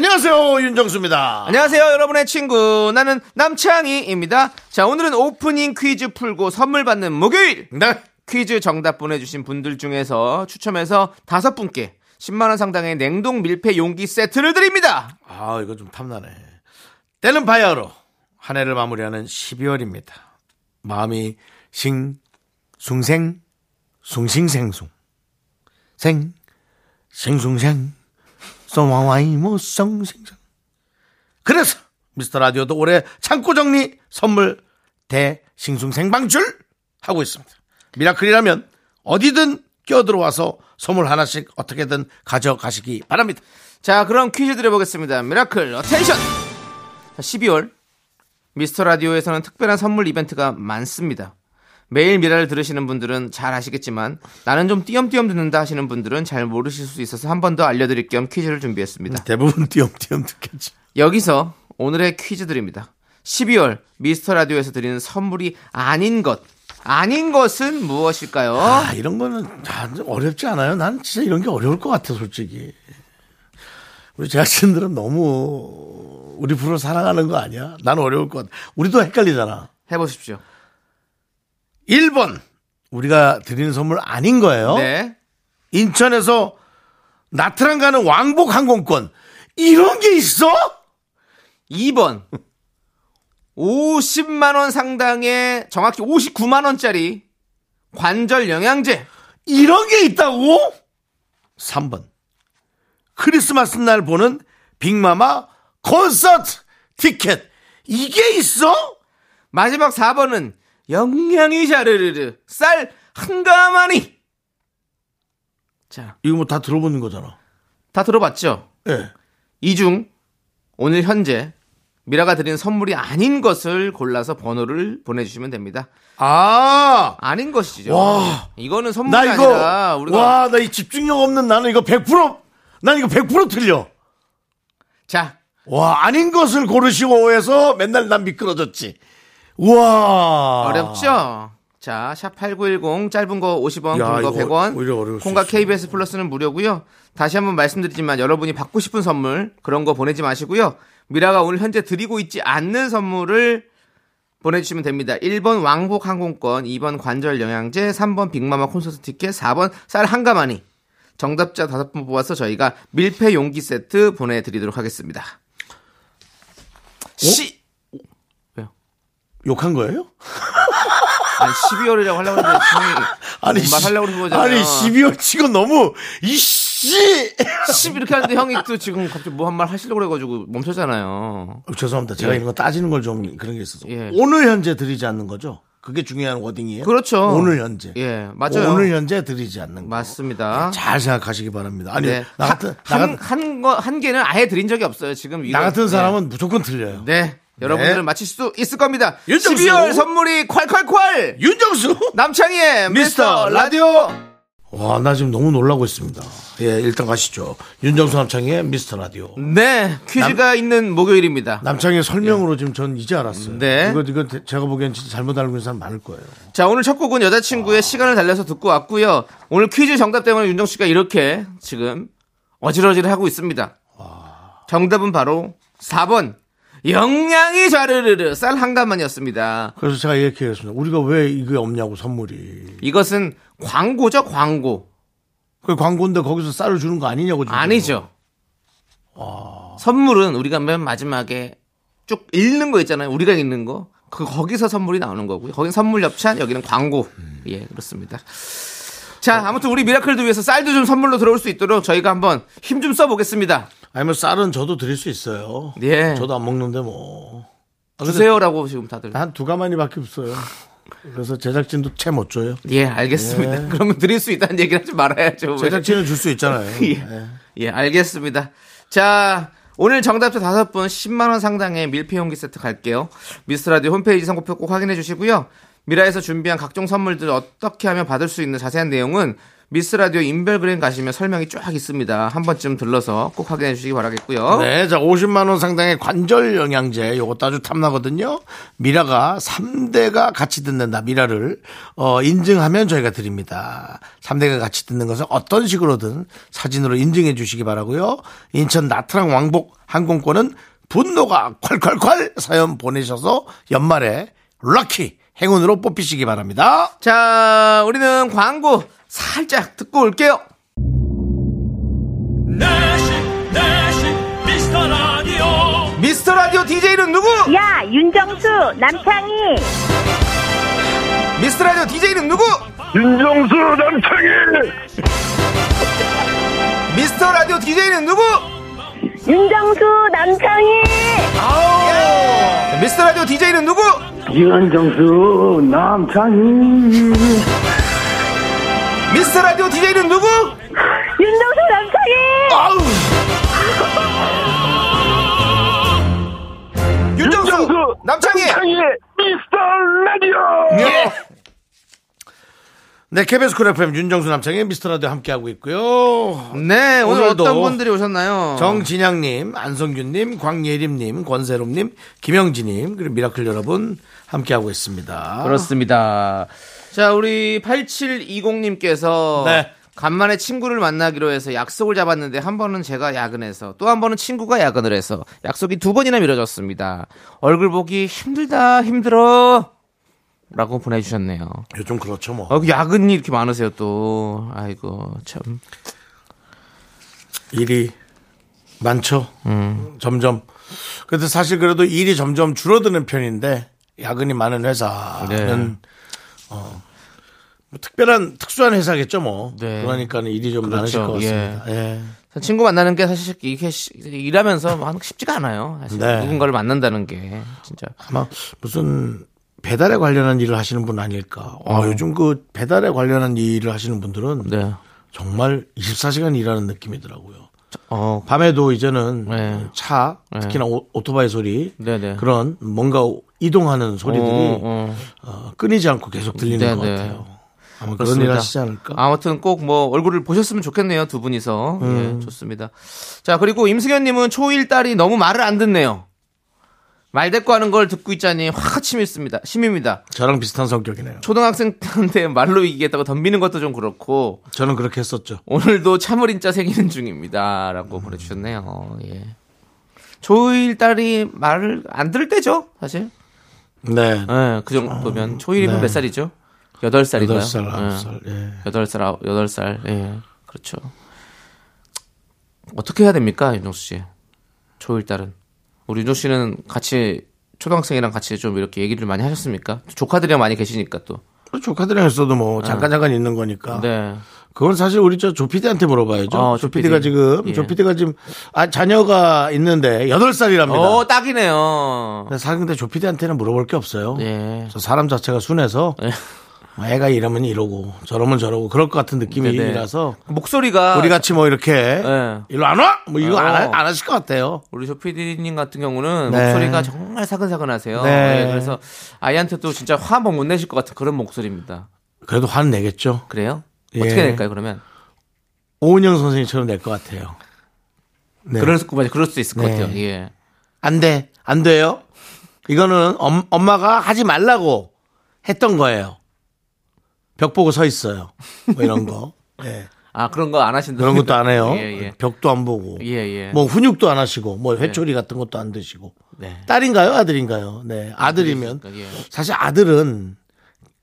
안녕하세요 윤정수입니다. 안녕하세요, 여러분의 친구. 나는 남창희입니다. 자, 오늘은 오프닝 퀴즈 풀고 선물 받는 목요일. 네. 퀴즈 정답 보내주신 분들 중에서 추첨해서 다섯 분께 10만원 상당의 냉동 밀폐 용기 세트를 드립니다. 아 이거 좀 탐나네. 때는 바야흐로 한 해를 마무리하는 12월입니다. 마음이 싱 숭생 숭싱생숭 생 생숭생 쏘와와이모 성생생 그래서 미스터 라디오도 올해 창고 정리 선물 대싱숭생방출 하고 있습니다. 미라클이라면 어디든 끼어들어와서 선물 하나씩 어떻게든 가져가시기 바랍니다. 자, 그럼 퀴즈 드려보겠습니다. 미라클 attention! 자, 12월 미스터 라디오에서는 특별한 선물 이벤트가 많습니다. 매일 미라를 들으시는 분들은 잘 아시겠지만 나는 좀 띄엄띄엄 듣는다 하시는 분들은 잘 모르실 수 있어서 한 번 더 알려드릴 겸 퀴즈를 준비했습니다. 대부분 띄엄띄엄 듣겠지. 여기서 오늘의 퀴즈 드립니다. 12월 미스터 라디오에서 드리는 선물이 아닌 것. 아닌 것은 무엇일까요? 아, 이런 거는 어렵지 않아요? 난 진짜 이런 게 어려울 것 같아, 솔직히. 우리 제작진들은 너무 우리 프로 사랑하는 거 아니야? 난 어려울 것 같아. 우리도 헷갈리잖아. 해보십시오. 1번. 우리가 드리는 선물 아닌 거예요. 네. 인천에서 나트랑 가는 왕복 항공권. 이런 게 있어? 2번. 50만 원 상당의 정확히 59만 원짜리 관절 영양제. 이런 게 있다고? 3번. 크리스마스 날 보는 빅마마 콘서트 티켓. 이게 있어? 마지막 4번은 영양이 자르르르 쌀 한가마니. 자, 이거 뭐 다 들어보는 거잖아. 다 들어봤죠? 예. 이중 오늘 현재 미라가 드리는 선물이 아닌 것을 골라서 번호를 보내주시면 됩니다. 아! 아닌 것이죠. 와. 이거는 선물이 나 이거, 아니라 우리가 와, 나 이 집중력 없는 나는 이거 100%, 난 이거 100% 틀려. 자 와, 아닌 것을 고르시오 해서 맨날 난 미끄러졌지. 우와. 어렵죠? 자, 샵 8910 짧은 거 50원, 야, 긴거 이거 100원. 오히려 어려울 수 콩과. KBS 플러스는 무료고요. 다시 한번 말씀드리지만 여러분이 받고 싶은 선물 그런 거 보내지 마시고요. 미라가 오늘 현재 드리고 있지 않는 선물을 보내주시면 됩니다. 1번 왕복 항공권, 2번 관절 영양제, 3번 빅마마 콘서트 티켓, 4번 쌀 한가마니. 정답자 5분 뽑아서 저희가 밀폐 용기 세트 보내드리도록 하겠습니다. 시, 욕한 거예요? 아니 12월이라고 하려고 했는데 아니, 뭔말 하려고 그런 거잖아요. 아니, 12월 치고 너무, 이씨! 10 이렇게 하는데 형이 또 지금 갑자기 뭐 한 말 하시려고 그래가지고 멈췄잖아요. 어, 죄송합니다. 제가 예. 이런 거 따지는 걸 좀 그런 게 있어서. 예. 오늘 현재 드리지 않는 거죠? 그게 중요한 워딩이에요? 그렇죠. 오늘 현재. 예, 맞아요. 오늘 현재 드리지 않는 거. 맞습니다. 잘 생각하시기 바랍니다. 아니, 네. 나 같은, 나, 한, 같, 한, 거, 한 개는 아예 드린 적이 없어요. 지금 이거. 나 같은 사람은 무조건 틀려요. 네. 네. 여러분들은 맞힐 수 있을 겁니다. 윤정수. 12월 선물이 콸콸콸! 윤정수! 남창희의 미스터 라디오! 와, 나 지금 너무 놀라고 있습니다. 예, 일단 가시죠. 윤정수 남창의 미스터 라디오. 네. 퀴즈가 있는 목요일입니다. 남창의 설명으로 지금 전 이제 알았어요. 네. 이거, 이거 대- 제가 보기엔 진짜 잘못 알고 있는 사람 많을 거예요. 자, 오늘 첫 곡은 여자친구의 시간을 달려서 듣고 왔고요. 오늘 퀴즈 정답 때문에 윤정 씨가 이렇게 지금 어지러지를 하고 있습니다. 정답은 바로 4번. 영양이 자르르르 쌀 한 가만이었습니다. 그래서 제가 이렇게 했습니다. 우리가 왜 이게 없냐고, 선물이. 이것은 광고죠, 광고. 그 광고인데 거기서 쌀을 주는 거 아니냐고. 지금. 아니죠. 선물은 우리가 맨 마지막에 쭉 읽는 거 있잖아요. 우리가 읽는 거. 그 거기서 선물이 나오는 거고요. 거긴 선물 협찬, 여기는 광고. 예, 그렇습니다. 자, 아무튼 우리 미라클도 위해서 쌀도 좀 선물로 들어올 수 있도록 저희가 한번 힘 좀 써보겠습니다. 아니면 쌀은 저도 드릴 수 있어요. 예. 저도 안 먹는데 뭐. 아, 주세요라고 지금 다들. 한 두 가마니밖에 없어요. 그래서 제작진도 채 못 줘요. 예, 알겠습니다. 그러면 드릴 수 있다는 얘기를 하지 말아야죠. 왜? 제작진은 줄 수 있잖아요. 예. 예, 알겠습니다. 자, 오늘 정답자 다섯 분 10만원 상당의 밀폐용기 세트 갈게요. 미스라디오 홈페이지 선곡표 꼭 확인해 주시고요. 미라에서 준비한 각종 선물들 어떻게 하면 받을 수 있는 자세한 내용은 미스 라디오 인별그램 가시면 설명이 쫙 있습니다. 한 번쯤 들러서 꼭 확인해 주시기 바라겠고요. 네, 자, 50만 원 상당의 관절 영양제, 요것도 아주 탐나거든요. 미라가 3대가 같이 듣는다, 미라를, 어, 인증하면 저희가 드립니다. 3대가 같이 듣는 것은 어떤 식으로든 사진으로 인증해 주시기 바라고요 인천 나트랑 왕복 항공권은 분노가 콸콸콸 사연 보내셔서 연말에 럭키 행운으로 뽑히시기 바랍니다. 자, 우리는 광고 살짝 듣고 올게요. 내식 내식 미스터 라디오 미스터 라디오 DJ는 누구? 야, 윤정수, 남창희. 미스터 라디오 DJ는 누구? 윤정수 남창희 미스터 라디오 DJ는 누구? 윤정수, 남창희. 자, 미스터 라디오 DJ는 누구? 윤정수 남창희 미스터 라디오 DJ는 누구? 윤정수, 남창희. 윤정수, 남창희. 미스터 라디오 예. 네, KBS 쿨 FM 윤정수 남창희의 미스터 라디오 함께하고 있고요. 네, 오늘 오늘도 어떤 분들이 오셨나요? 정진양님, 안성균님, 광예림님, 권세롬님, 김영진님, 그리고 미라클 여러분 함께하고 있습니다. 그렇습니다. 자, 우리 8720님께서 네. 간만에 친구를 만나기로 해서 약속을 잡았는데 한 번은 제가 야근해서 또 한 번은 친구가 야근을 해서 약속이 두 번이나 미뤄졌습니다. 얼굴 보기 힘들다 힘들어 라고 보내주셨네요. 요즘 그렇죠 뭐. 어, 야근이 이렇게 많으세요 또 아이고 참 일이 많죠. 음. 점점. 근데 사실 그래도 일이 점점 줄어드는 편인데 야근이 많은 회사는 네. 어, 뭐 특별한 특수한 회사겠죠 뭐. 네. 그러니까 일이 좀 그렇죠. 많으실 것 같습니다. 예. 친구 만나는 게 사실 이게 시- 일하면서 뭐 하는 게 쉽지가 않아요. 사실 네. 누군가를 만난다는 게 진짜 아마 무슨 배달에 관련한 일을 하시는 분 아닐까. 아, 요즘 그 배달에 관련한 일을 하시는 분들은 어. 네. 정말 24시간 일하는 느낌이더라고요. 어, 밤에도 이제는 네. 차, 특히나 오, 오토바이 소리, 네네. 그런 뭔가 이동하는 소리들이 어, 어. 어, 끊이지 않고 계속 들리는 네네. 것 같아요. 아마 그런. 일 하시지 않을까? 아무튼 꼭 뭐 얼굴을 보셨으면 좋겠네요 두 분이서 예 좋습니다. 자 그리고 임승현님은 초일 딸이 너무 말을 안 듣네요. 말대꾸하는 걸 듣고 있자니 화가 치밀습니다. 심입니다. 저랑 비슷한 성격이네요. 초등학생한테 말로 이기겠다고 덤비는 것도 좀 그렇고 저는 그렇게 했었죠. 오늘도 참을인자 새기는 중입니다 라고 보내주셨네요. 예. 초일 딸이 말을 안 들을 때죠 사실. 네. 예, 그 정도면 초일이면 네. 몇 살이죠? 여덟 살인가요? 여덟 살, 아홉 살. 예. 여덟 살, 아홉- 여덟 살, 예, 그렇죠. 어떻게 해야 됩니까, 윤정수 씨? 초일 딸은 우리 윤정 씨는 같이 초등학생이랑 같이 좀 이렇게 얘기를 많이 하셨습니까? 조카들이랑 많이 계시니까 또. 조카들이랑 있어도 뭐 잠깐 잠깐 있는 거니까. 네. 그건 사실 우리 저 조피디한테 물어봐야죠. 어, 조피디가 조피디. 지금 예. 조피디가 지금 아 자녀가 있는데 8살이랍니다. 어, 딱이네요. 근데 사실 근데 조피디한테는 물어볼 게 없어요. 예. 저 사람 자체가 순해서 예. 뭐 애가 이러면 이러고 저러면 저러고 그럴 것 같은 느낌이라서 목소리가 우리 같이 뭐 이렇게 네. 일로 안 와? 뭐 이거 안, 어. 하, 안 하실 것 같아요. 우리 조피디님 같은 경우는 네. 목소리가 정말 사근사근하세요. 네. 예, 그래서 아이한테도 진짜 화 한번 못 내실 것 같은 그런 목소리입니다. 그래도 화는 내겠죠. 그래요? 예. 어떻게 낼까요, 그러면? 오은영 선생님처럼 낼 것 같아요. 네. 그럴 수, 맞아, 그럴 수 있을 것 네. 같아요. 예. 안 돼. 안 돼요. 이거는 엄, 엄마가 하지 말라고 했던 거예요. 벽 보고 서 있어요. 뭐 이런 거. 예. 아, 그런 거 안 하신다. 그런 것도 안 해요. 예, 예. 벽도 안 보고. 예, 예. 뭐 훈육도 안 하시고 뭐 회초리 같은 것도 안 드시고. 네. 딸인가요? 아들인가요? 네. 아들이면 예. 사실 아들은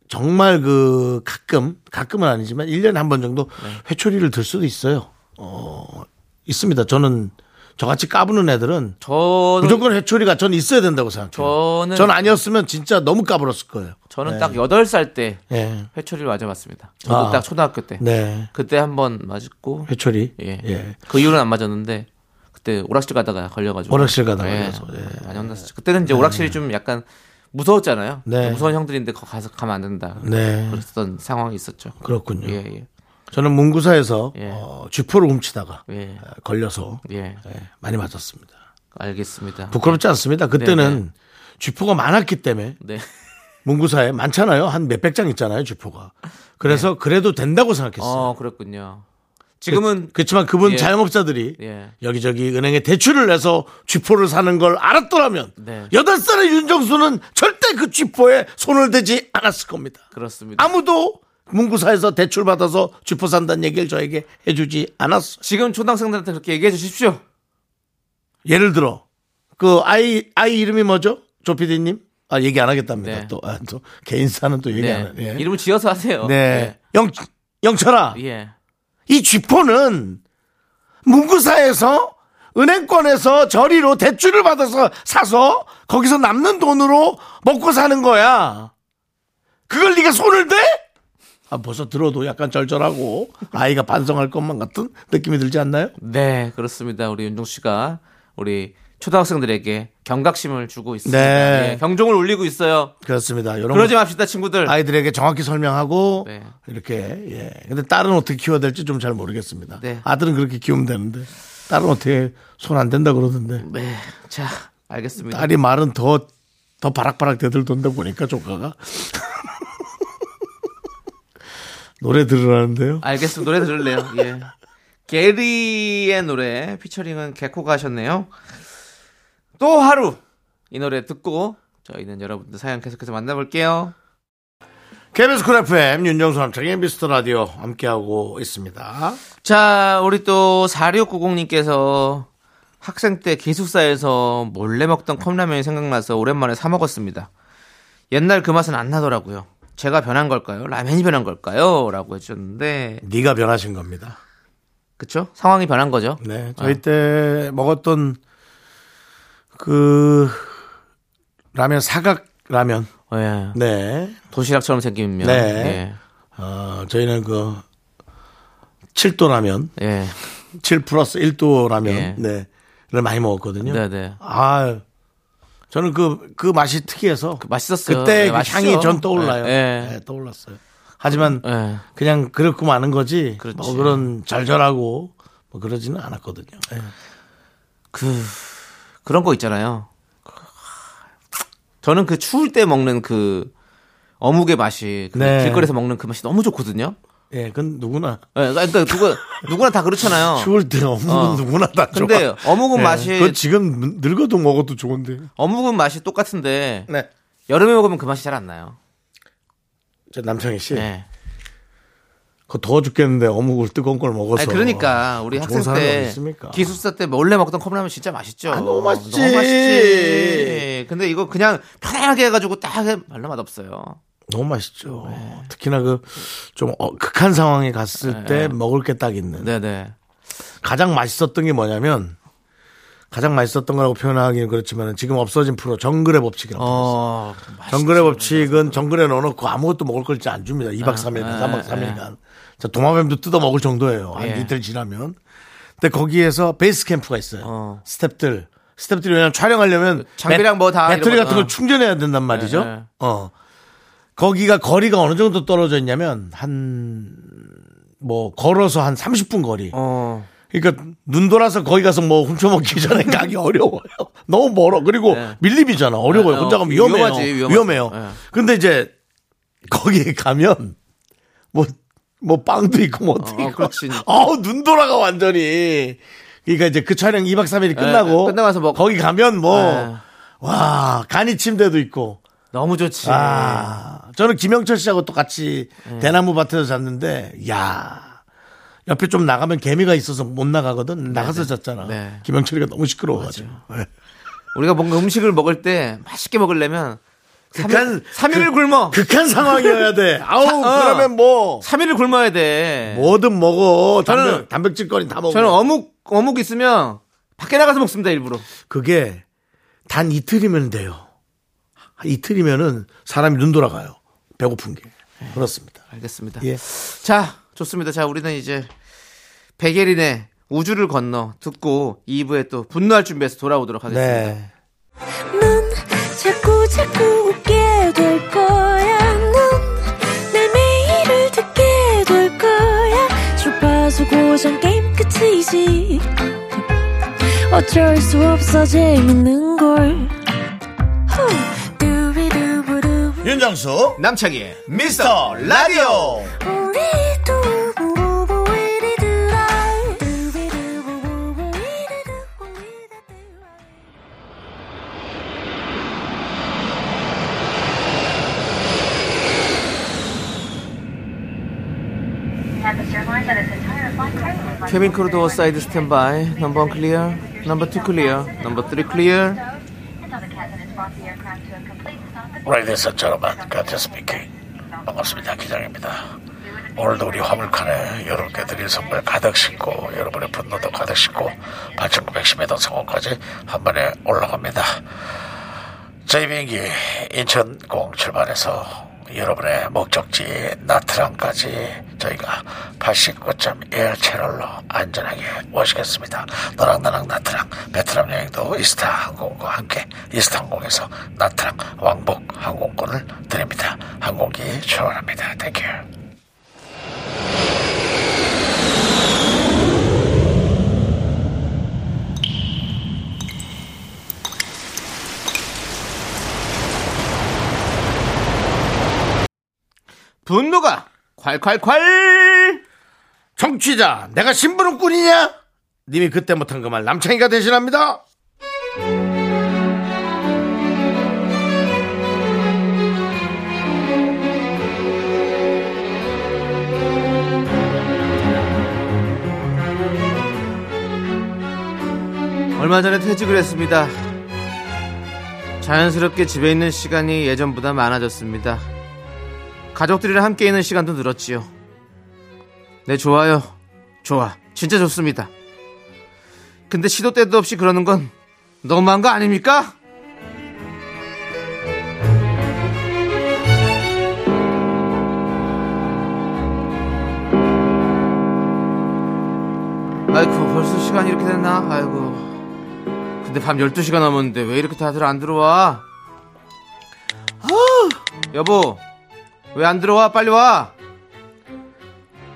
정말 그 가끔 가끔은 아니지만 1년에 한 번 정도 네. 회초리를 들 수도 있어요. 어 있습니다. 저는 저같이 까부는 애들은 저는, 무조건 회초리가 전 있어야 된다고 생각해요. 저는, 전 아니었으면 진짜 너무 까불었을 거예요. 저는 딱 8살 때 예. 회초리를 맞아봤습니다. 저도 아. 딱 초등학교 때. 네. 그때 한 번 맞았고, 회초리. 예. 예. 그 이후로는 안 맞았는데, 그때 오락실 가다가 걸려가지고. 오락실 가다가 예. 걸려서, 예. 많이 혼났었죠. 그때는 이제 오락실이 좀 약간 무서웠잖아요. 네. 무서운 형들인데 거 가서 가면 안 된다. 네. 그랬던 상황이 있었죠. 그렇군요. 예, 예. 저는 문구사에서 예. 어, 쥐포를 훔치다가 예. 어, 걸려서 예. 예, 많이 맞았습니다. 알겠습니다. 부끄럽지 않습니다. 그때는 네, 네. 쥐포가 많았기 때문에 네. 문구사에 많잖아요. 한 몇백 장 있잖아요. 쥐포가. 그래서 그래도 된다고 생각했어요. 어, 그랬군요. 지금은 그 렇지만 그분 예. 자영업자들이 예. 여기저기 은행에 대출을 내서 쥐포를 사는 걸 알았더라면 네. 여덟 살의 윤정수는 절대 그 쥐포에 손을 대지 않았을 겁니다. 그렇습니다. 아무도 문구사에서 대출 받아서 쥐포 산다는 얘기를 저에게 해주지 않았어요. 지금 초등학생들한테 그렇게 얘기해 주십시오. 예를 들어 그 아이 아이 이름이 뭐죠? 조피디님? 아 얘기 안 하겠답니다. 네. 또, 아, 또 개인사는 또 얘기 네. 안 해. 예. 이름을 지어서 하세요. 네. 영 영철아, 네. 예. 이 쥐포는 문구사에서 은행권에서 저리로 대출을 받아서 사서 거기서 남는 돈으로 먹고 사는 거야. 그걸 네가 손을 대? 아, 벌써 들어도 약간 절절하고 아이가 반성할 것만 같은 느낌이 들지 않나요? 네, 그렇습니다. 우리 윤종 씨가 우리 초등학생들에게 경각심을 주고 있습니다. 네. 예, 경종을 울리고 있어요. 그렇습니다. 이런 그러지 거 맙시다, 친구들. 아이들에게 정확히 설명하고 네. 이렇게 예. 근데 딸은 어떻게 키워야 될지 좀 잘 모르겠습니다. 네. 아들은 그렇게 키우면 되는데 딸은 어떻게 손 안 된다 그러던데. 네. 자, 알겠습니다. 딸이 말은 더, 더 바락바락 대들던데 보니까 조카가. 노래 들으라는데요. 알겠습니다. 노래 들을래요. 예. 게리의 노래 피처링은 개코가 하셨네요. 또 하루 이 노래 듣고 저희는 여러분들 사연 계속해서 만나볼게요. KBS 쿨 FM 윤정수 남창희의 미스터 라디오 함께하고 있습니다. 자, 우리 또 4690님께서 학생 때 기숙사에서 몰래 먹던 컵라면이 생각나서 오랜만에 사 먹었습니다. 옛날 그 맛은 안 나더라고요. 제가 변한 걸까요? 라면이 변한 걸까요? 라고 해주셨는데, 네가 변하신 겁니다. 그쵸? 상황이 변한 거죠? 네, 저희 때 먹었던 그 라면 사각 라면. 예. 네, 도시락처럼 생긴 면. 네. 어, 저희는 그 7도 라면, 예. 예. 7 플러스 1도 라면, 예. 네, 를 많이 먹었거든요. 네네. 아, 저는 그, 그 맛이 특이해서. 맛있었어요. 그때 네, 그. 향이 전 떠올라요. 예, 예. 네, 떠올랐어요. 하지만 예. 그냥 그렇고 마는 거지. 그렇지. 뭐 그런 절절하고 뭐 그러지는 않았거든요. 예. 그, 그런 거 있잖아요. 저는 그 추울 때 먹는 그 어묵의 맛이 그 네. 길거리에서 먹는 그 맛이 너무 좋거든요. 예, 그건 누구나 예, 그러니까 누구 누구나 다 그렇잖아요. 추울 때 어묵은 어. 누구나 다 좋아. 근데 어묵은 예, 맛이 그건 지금 늙어도 먹어도 좋은데. 어묵은 맛이 똑같은데 네. 여름에 먹으면 그 맛이 잘 안 나요. 저 남창희 씨, 예. 그거 더워 죽겠는데 어묵을 뜨거운 걸 먹어서. 아니, 그러니까 우리 학생 때 있습니까? 기숙사 때 몰래 먹던 컵라면 진짜 맛있죠. 아, 너무 맛있지. 너무 맛있지. 근데 이거 그냥 편하게 해가지고 딱 해- 별로 맛 없어요. 너무 맛있죠. 네. 특히나 그 좀 극한 상황에 갔을 때 먹을 게 딱 있는. 네네. 가장 맛있었던 게 뭐냐면 가장 맛있었던 거라고 표현하기는 그렇지만 지금 없어진 프로 정글의 법칙이라고. 어, 정글의 법칙은 정글에 넣어놓고 아무것도 먹을 걸안 줍니다. 2박 3일간, 아, 3박 3일간. 자, 도마뱀도 뜯어 먹을 정도예요. 한 예. 이틀 지나면. 근데 거기에서 베이스 캠프가 있어요. 어. 스탭들. 스탭들이 왜냐면 촬영하려면 장비랑 배- 뭐다 배터리 같은 걸 어. 충전해야 된단 말이죠. 네, 네. 어. 거기가 거리가 어느 정도 떨어져 있냐면 한 뭐 걸어서 한 30분 거리. 어. 그러니까 눈 돌아서 거기 가서 뭐 훔쳐먹기 전에 가기 어려워요. 너무 멀어. 그리고 네. 밀림이잖아. 어려워요. 네, 혼자 어, 가면 위험해요. 위험하지, 위험하지. 위험해요. 네. 근데 이제 거기에 가면 뭐, 뭐 빵도 있고 뭐 어떻게 어, 그렇지. 어우, 눈 돌아가 완전히. 그러니까 이제 그 촬영 2박 3일이 끝나고 네, 끝나고 나서 뭐- 거기 가면 뭐 네. 와, 간이 침대도 있고. 너무 좋지. 아, 저는 김영철 씨하고 또 같이 네. 대나무 밭에서 잤는데, 야 옆에 좀 나가면 개미가 있어서 못 나가거든. 나가서 잤잖아. 네. 김영철이가 너무 시끄러워가지고. 네. 우리가 뭔가 음식을 먹을 때 맛있게 먹으려면 극한 3일을 극- 굶어. 극한 상황이어야 돼. 아우 사- 어. 그러면 뭐 3일을 굶어야 돼. 뭐든 먹어. 저는- 단백, 단백 질거리 다 먹어. 저는 어묵 어묵 있으면 밖에 나가서 먹습니다 일부러. 그게 단 이틀이면 돼요. 이틀이면은 사람이 눈 돌아가요. 배고픈 게. 그렇습니다. 알겠습니다. 예. 자 좋습니다. 자 우리는 이제 백예린의 우주를 건너 듣고 2부에 또 분노할 준비해서 돌아오도록 하겠습니다. 네. 넌 자꾸 자꾸 웃게 될 거야. 넌내 매일을 듣게 될 거야. 느끼지 어쩔 수 없어 재밌는 걸 후. 윤정수 남창희의 미스터 라디오. Cabin crew door side stand by number one clear number two clear number three clear And gentlemen, captain speaking. 반갑습니다. 기장입니다. 오늘도 우리 화물칸에 여러분께 드릴 선물 가득 싣고 여러분의 분노도 가득 싣고 8,910m 성공까지 한 번에 올라갑니다. 저희 비행기 인천공 출발해서 여러분의 목적지 나트랑까지 저희가 89.1 채널로 안전하게 모시겠습니다. 너랑 나랑 나트랑 베트남 여행도 이스타 항공과 함께 이스타 항공에서 나트랑 왕복 항공권을 드립니다. 항공기 출발합니다. Thank you. 분노가 콸콸콸 정취자, 내가 심부름꾼이냐? 님이 그때 못한 그 말 남창이가 대신합니다. 얼마 전에 퇴직을 했습니다. 자연스럽게 집에 있는 시간이 예전보다 많아졌습니다. 가족들이랑 함께 있는 시간도 늘었지요. 네, 좋아요. 좋아. 진짜 좋습니다. 근데 시도 때도 없이 그러는 건 너무한 거 아닙니까? 아이고, 벌써 시간이 이렇게 됐나? 아이고. 근데 밤 12시가 넘었는데 왜 이렇게 다들 안 들어와? 여보, 왜 안 들어와? 빨리 와!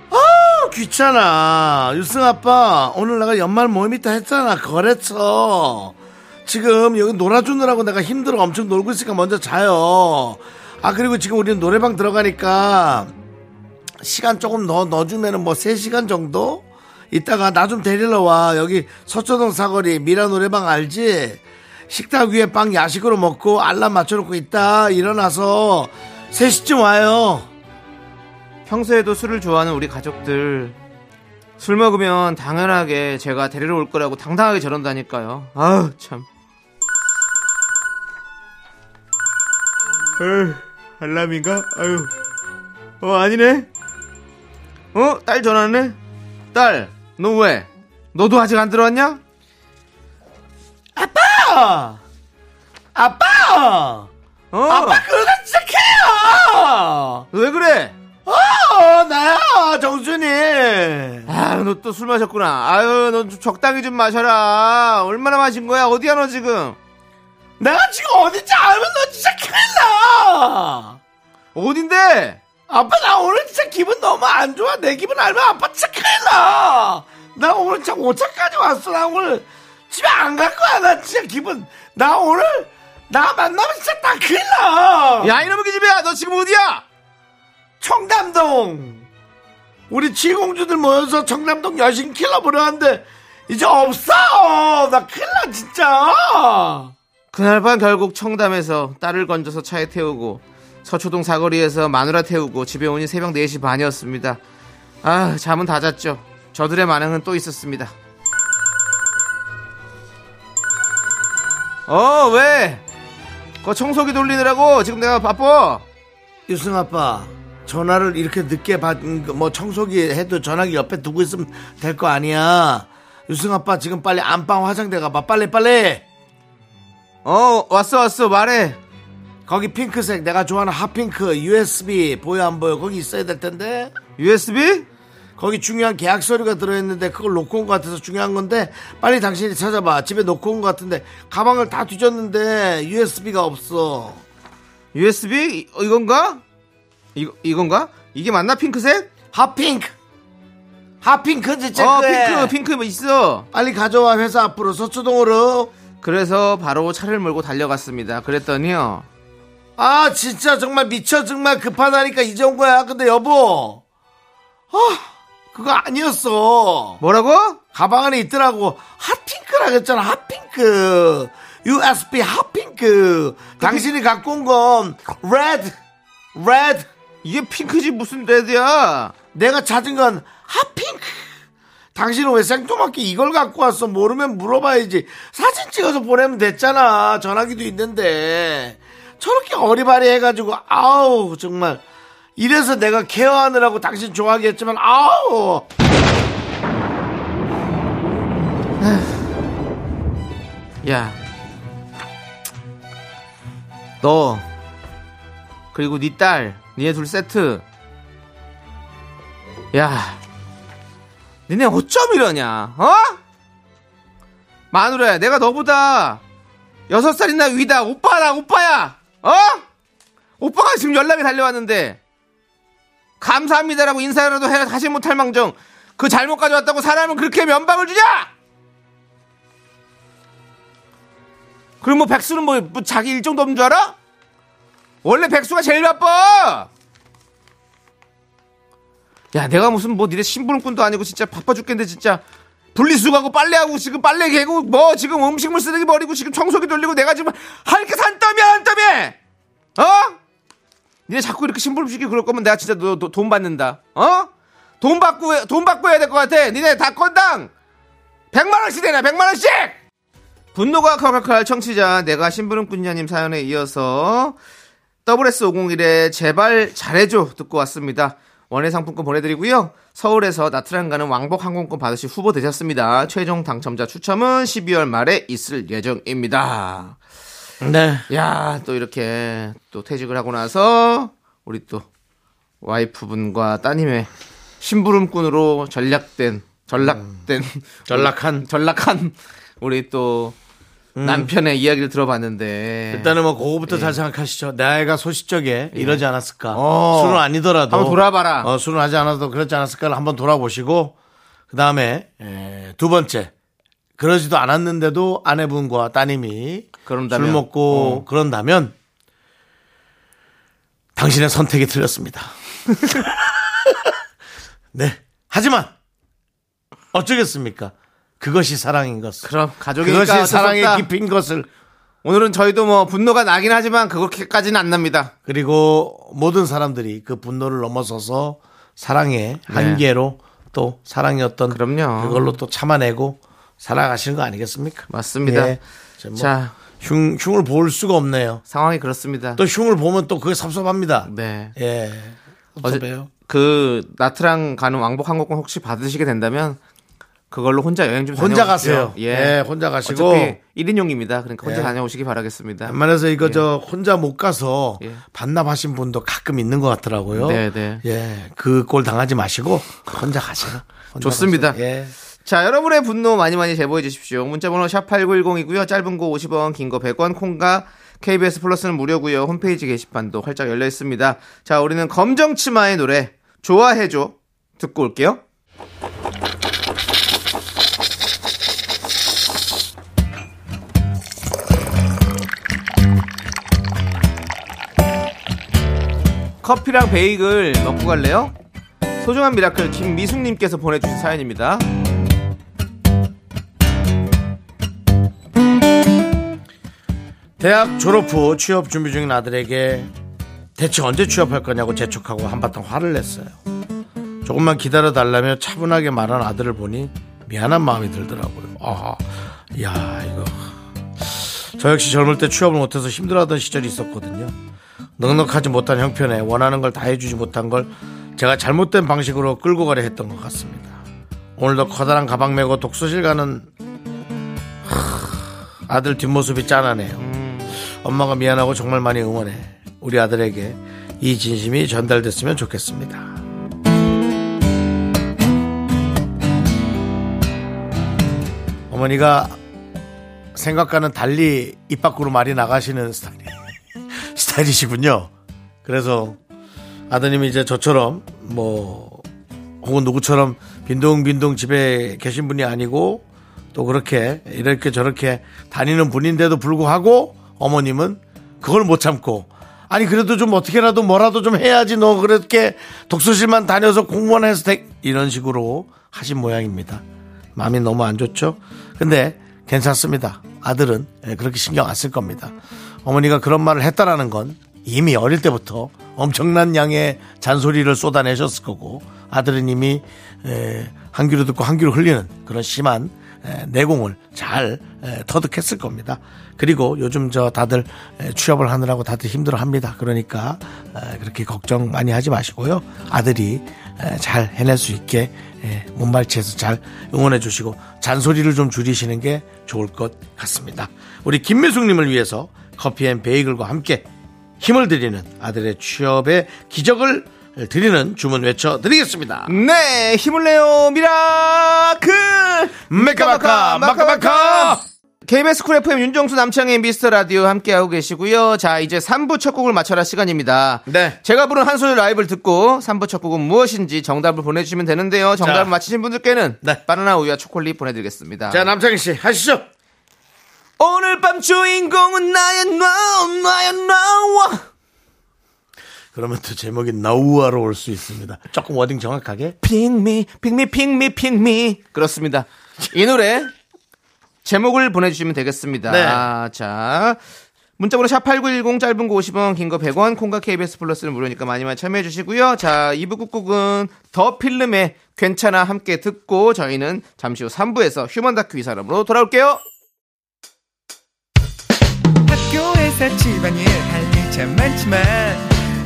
아, 귀찮아. 유승 아빠, 오늘 내가 연말 모임 있다 했잖아. 거래처. 지금 여기 놀아주느라고 내가 힘들어 엄청 놀고 있으니까 먼저 자요. 아, 그리고 지금 우리는 노래방 들어가니까 시간 조금 더 넣어주면은 뭐 3시간 정도? 이따가 나 좀 데리러 와. 여기 서초동 사거리 미라 노래방 알지? 식탁 위에 빵 야식으로 먹고 알람 맞춰놓고 있다. 일어나서 3시쯤 와요. 평소에도 술을 좋아하는 우리 가족들 술 먹으면 당연하게 제가 데리러 올 거라고 당당하게 저런다니까요. 아우 참. 에휴, 알람인가? 아유. 어 아니네. 어 딸 전화네. 딸, 너 왜? 너도 아직 안 들어왔냐? 아빠! 아빠! 어. 아빠 그러다 진짜 왜 그래? 어, 나야, 정순이. 아유, 너 또 술 마셨구나. 아유, 너 좀 적당히 좀 마셔라. 얼마나 마신 거야? 어디야, 너 지금? 내가 지금 어딘지 알면 너 진짜 큰일 나! 어딘데? 아빠, 나 오늘 진짜 기분 너무 안 좋아. 내 기분 알면 아빠 진짜 큰일 나! 나 오늘 진짜 5차까지 왔어. 나 오늘 집에 안 갈 거야. 나 진짜 기분. 나 오늘, 나 만나면 진짜 딱 큰일 나! 야, 이놈의 기집애야, 너 지금 어디야? 청담동 우리 칠공주들 모여서 청담동 여신 킬러 보려 하는데 이제 없어 나 큰일 나 진짜 그날 밤 결국 청담에서 딸을 건져서 차에 태우고 서초동 사거리에서 마누라 태우고 집에 오니 새벽 4시 반이었습니다. 아, 잠은 다 잤죠. 저들의 만행은 또 있었습니다. 어, 왜? 그 청소기 돌리느라고 지금 내가 바빠. 유승 아빠 전화를 이렇게 늦게 받은 거, 뭐 청소기 해도 전화기 옆에 두고 있으면 될 거 아니야 유승 아빠 지금 빨리 안방 화장대 가봐 빨리 빨리 어, 왔어, 왔어, 말해. 거기 핑크색 내가 좋아하는 핫핑크 USB 보여 안 보여 거기 있어야 될 텐데 USB? 거기 중요한 계약 서류가 들어있는데 그걸 놓고 온 것 같아서 중요한 건데 빨리 당신이 찾아봐 집에 놓고 온 것 같은데 가방을 다 뒤졌는데 USB가 없어 USB? 이- 이건가? 이거, 이건가? 이게 맞나, 핑크색? 핫핑크 핫핑크지 체크해. 어 핑크 핑크 뭐 있어. 빨리 가져와 회사 앞으로 서초동으로. 그래서 바로 차를 몰고 달려갔습니다. 그랬더니요. 아 진짜 정말 미쳐 정말 급하다니까 이제 온 거야. 근데 여보, 아 그거 아니었어. 뭐라고? 가방 안에 있더라고. hot pink라고 했잖아. hot pink. USB hot pink. 당신이 갖고 온 건 red. red. 이게 핑크지 무슨 red야? 내가 찾은 건 hot pink. 당신은 왜 생뚱맞게 이걸 갖고 왔어? 모르면 물어봐야지. 사진 찍어서 보내면 됐잖아. 전화기도 있는데. 저렇게 어리바리 해가지고, 아우, 정말. 이래서 내가 케어하느라고 당신 좋아하게 했지만, 아우! 야, 너 그리고 네 딸, 니네 둘 세트. 야, 니네 어쩜 이러냐? 어? 마누라야, 내가 너보다 여섯 살이나 위다. 오빠라, 오빠야. 어? 오빠가 지금 연락이 달려왔는데 감사합니다라고 인사라도 해 하지 못할 망정. 그 잘못 가져왔다고 사람은 그렇게 면박을 주냐? 그럼 뭐 백수는 뭐, 뭐 자기 일정도 없는 줄 알아? 원래 백수가 제일 바빠. 야, 내가 무슨 뭐 니네 심부름꾼도 아니고 진짜 바빠 죽겠는데 진짜 분리수거하고 빨래하고 지금 빨래 개고 뭐 지금 음식물 쓰레기 버리고 지금 청소기 돌리고 내가 지금 할 게 산더미야 한더미. 어? 니네 자꾸 이렇게 심부름 시키고 그럴 거면 내가 진짜 너, 너돈 받는다. 어? 돈 받고 해- 돈 받고 해야 될 것 같아. 니네 다 건당 100만 원씩 내놔. 100만 원씩. 분노가 칼칼칼 청취자 내가 심부름꾼녀님 사연에 이어서 WS501의 제발 잘해줘 듣고 왔습니다. 원예 상품권 보내드리고요. 서울에서 나트랑 가는 왕복 항공권 받으실 후보 되셨습니다. 최종 당첨자 추첨은 12월 말에 있을 예정입니다. 네. 야, 또 이렇게 또 퇴직을 하고 나서 우리 또 와이프분과 따님의 심부름꾼으로 전략된 전락된 전락한. 전락한 우리 또 남편의 이야기를 들어봤는데 일단은 뭐 그거부터 잘 생각하시죠. 내 아이가 소시적에 이러지 않았을까. 예. 어. 술은 아니더라도 한번 돌아봐라. 어, 술은 하지 않아도 그렇지 않았을까를 한번 돌아보시고 그 다음에 두 번째 그러지도 않았는데도 아내분과 따님이 그런다면? 술 먹고 어. 그런다면 당신의 선택이 틀렸습니다. 네. 하지만 어쩌겠습니까? 그것이 사랑인 것을. 그럼 가족이니까 그것이 사랑의 없다. 깊인 것을 오늘은 저희도 뭐 분노가 나긴 하지만 그렇게까지는 안 납니다. 그리고 모든 사람들이 그 분노를 넘어서서 사랑의 한계로 또 네. 그럼요. 그걸로 또 참아내고 살아가시는 거 아니겠습니까? 맞습니다. 예. 저뭐 자, 흉, 흉을 볼 수가 없네요. 상황이 그렇습니다. 또 흉을 보면 또 그게 섭섭합니다. 네. 예. 섭섭해요. 그 나트랑 가는 왕복 항공권 혹시 받으시게 된다면 그걸로 혼자 여행 좀 혼자. 가세요. 예, 혼자 가시고. 어차피 1인용입니다. 그러니까 혼자 예. 다녀오시기 바라겠습니다. 웬만해서 이거 저 혼자 못 가서 예. 반납하신 분도 가끔 있는 것 같더라고요. 네, 네. 예. 그 꼴 당하지 마시고 혼자 가세요. 혼자 좋습니다. 가세요. 예. 자, 여러분의 분노 많이 많이 제보해 주십시오. 문자번호 샵8910이고요. 짧은 거 50원, 긴 거 100원, 콩과 KBS 플러스는 무료고요. 홈페이지 게시판도 활짝 열려 있습니다. 자, 우리는 검정치마의 노래 좋아해줘 듣고 올게요. 커피랑 베이글 먹고 갈래요? 소중한 미라클 김미숙님께서 보내주신 사연입니다. 대학 졸업 후 취업 준비 중인 아들에게 대체 언제 취업할 거냐고 재촉하고 한바탕 화를 냈어요. 조금만 기다려 달라며 차분하게 말한 아들을 보니 미안한 마음이 들더라고요. 아, 야, 이거. 저 역시 젊을 때 취업을 못해서 힘들어하던 시절이 있었거든요. 넉넉하지 못한 형편에 원하는 걸 다 해주지 못한 걸 제가 잘못된 방식으로 끌고 가려 했던 것 같습니다. 오늘도 커다란 가방 메고 독서실 가는 하, 아들 뒷모습이 짠하네요. 엄마가 미안하고 정말 많이 응원해. 우리 아들에게 이 진심이 전달됐으면 좋겠습니다. 어머니가 생각과는 달리 입 밖으로 말이 나가시는 스타일, 스타일이시군요. 그래서 아드님이 이제 저처럼 뭐 혹은 누구처럼 빈둥빈둥 집에 계신 분이 아니고 또 그렇게 이렇게 저렇게 다니는 분인데도 불구하고 어머님은 그걸 못 참고 아니 그래도 좀 어떻게라도 뭐라도 좀 해야지 너 그렇게 독서실만 다녀서 공무원 해서 돼 이런 식으로 하신 모양입니다. 마음이 너무 안 좋죠. 근데 괜찮습니다. 아들은 예, 그렇게 신경 안 쓸 겁니다. 어머니가 그런 말을 했다라는 건 이미 어릴 때부터 엄청난 양의 잔소리를 쏟아내셨을 거고 아들은 이미 에, 한 귀로 듣고 한 귀로 흘리는 그런 심한 에, 내공을 잘 에, 터득했을 겁니다. 그리고 요즘 저 다들 에, 취업을 하느라고 다들 힘들어 합니다. 그러니까 에, 그렇게 걱정 많이 하지 마시고요. 아들이 에, 잘 해낼 수 있게 에, 몸발치에서 잘 응원해 주시고 잔소리를 좀 줄이시는 게 좋을 것 같습니다. 우리 김미숙님을 위해서 coffee and bagel과 함께 힘을 드리는 아들의 취업의 기적을 드리는 주문 외쳐드리겠습니다. 네, 힘을 내요, 미라클! 메카마카 마카마카 KBS 쿨 FM 윤정수 남창희의 미스터 라디오 함께하고 계시고요. 자, 이제 3부 첫 곡을 맞춰라 시간입니다. 네. 제가 부른 한 소절 라이브를 듣고 3부 첫 곡은 무엇인지 정답을 보내주시면 되는데요. 정답을 자. 맞히신 분들께는 네. 바나나 우유와 초콜릿 보내드리겠습니다. 자 남창희 씨 하시죠. 오늘 밤 주인공은 나야, 너, 나야, 나. 그러면 또 제목이 나야 나로 올 수 있습니다. 조금 wording 정확하게. 핑미, 핑미, 핑미, 핑미. 그렇습니다. 이 노래 제목을 보내주시면 되겠습니다. 네. 자. 문자번호 샵8910 짧은 거 50원, 긴 거 100원, 콩과 KBS 플러스는 무료니까 많이 많이 참여해 주시고요. 자, 2부 끝곡은 더 필름의 괜찮아 함께 듣고 저희는 잠시 후 3부에서 휴먼 다큐 이 사람으로 돌아올게요. 학교에서 집안일 할일참 많지만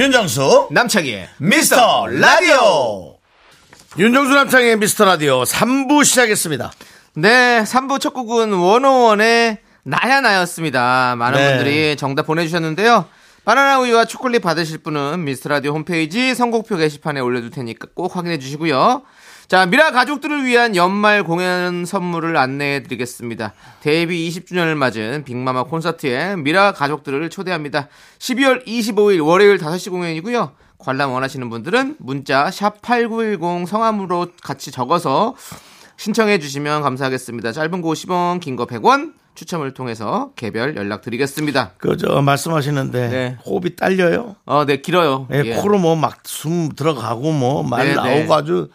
윤정수 남창희의 미스터 라디오. 윤정수 남창의 미스터 라디오 3부 시작했습니다. 네, 3부 첫 곡은 원어원의 나야 나였습니다. 많은 네. 분들이 정답 보내주셨는데요. 바나나 우유와 초콜릿 받으실 분은 미스트라디오 홈페이지 선곡표 게시판에 올려둘 테니까 꼭 확인해 주시고요. 자, 미라 가족들을 위한 연말 공연 선물을 안내해 드리겠습니다. 데뷔 20주년을 맞은 빅마마 콘서트에 미라 가족들을 초대합니다. 12월 25일 월요일 5시 공연이고요. 관람 원하시는 분들은 문자 샵8910 성함으로 같이 적어서 신청해 주시면 감사하겠습니다. 짧은 거 50원, 긴 거 100원 추첨을 통해서 개별 연락 드리겠습니다. 그저 말씀하시는데 네. 호흡이 딸려요. 어, 네, 길어요. 예, 예. 코로 뭐 막 숨 들어가고 뭐말 네, 나오고 네. 아주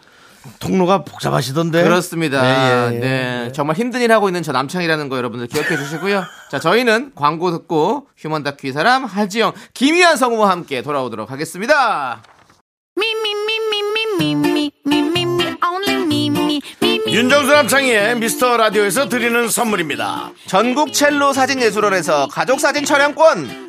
통로가 복잡하시던데. 그렇습니다. 예, 예, 예. 네. 정말 힘든 일 하고 있는 저 남창이라는 거 여러분들 기억해 주시고요. 자, 저희는 광고 듣고 휴먼 다큐 이 사람 하지영, 김희한 성우와 함께 돌아오도록 하겠습니다. 윤정수 남창희의 미스터 라디오에서 드리는 선물입니다. 전국 첼로 사진예술원에서 가족사진 촬영권.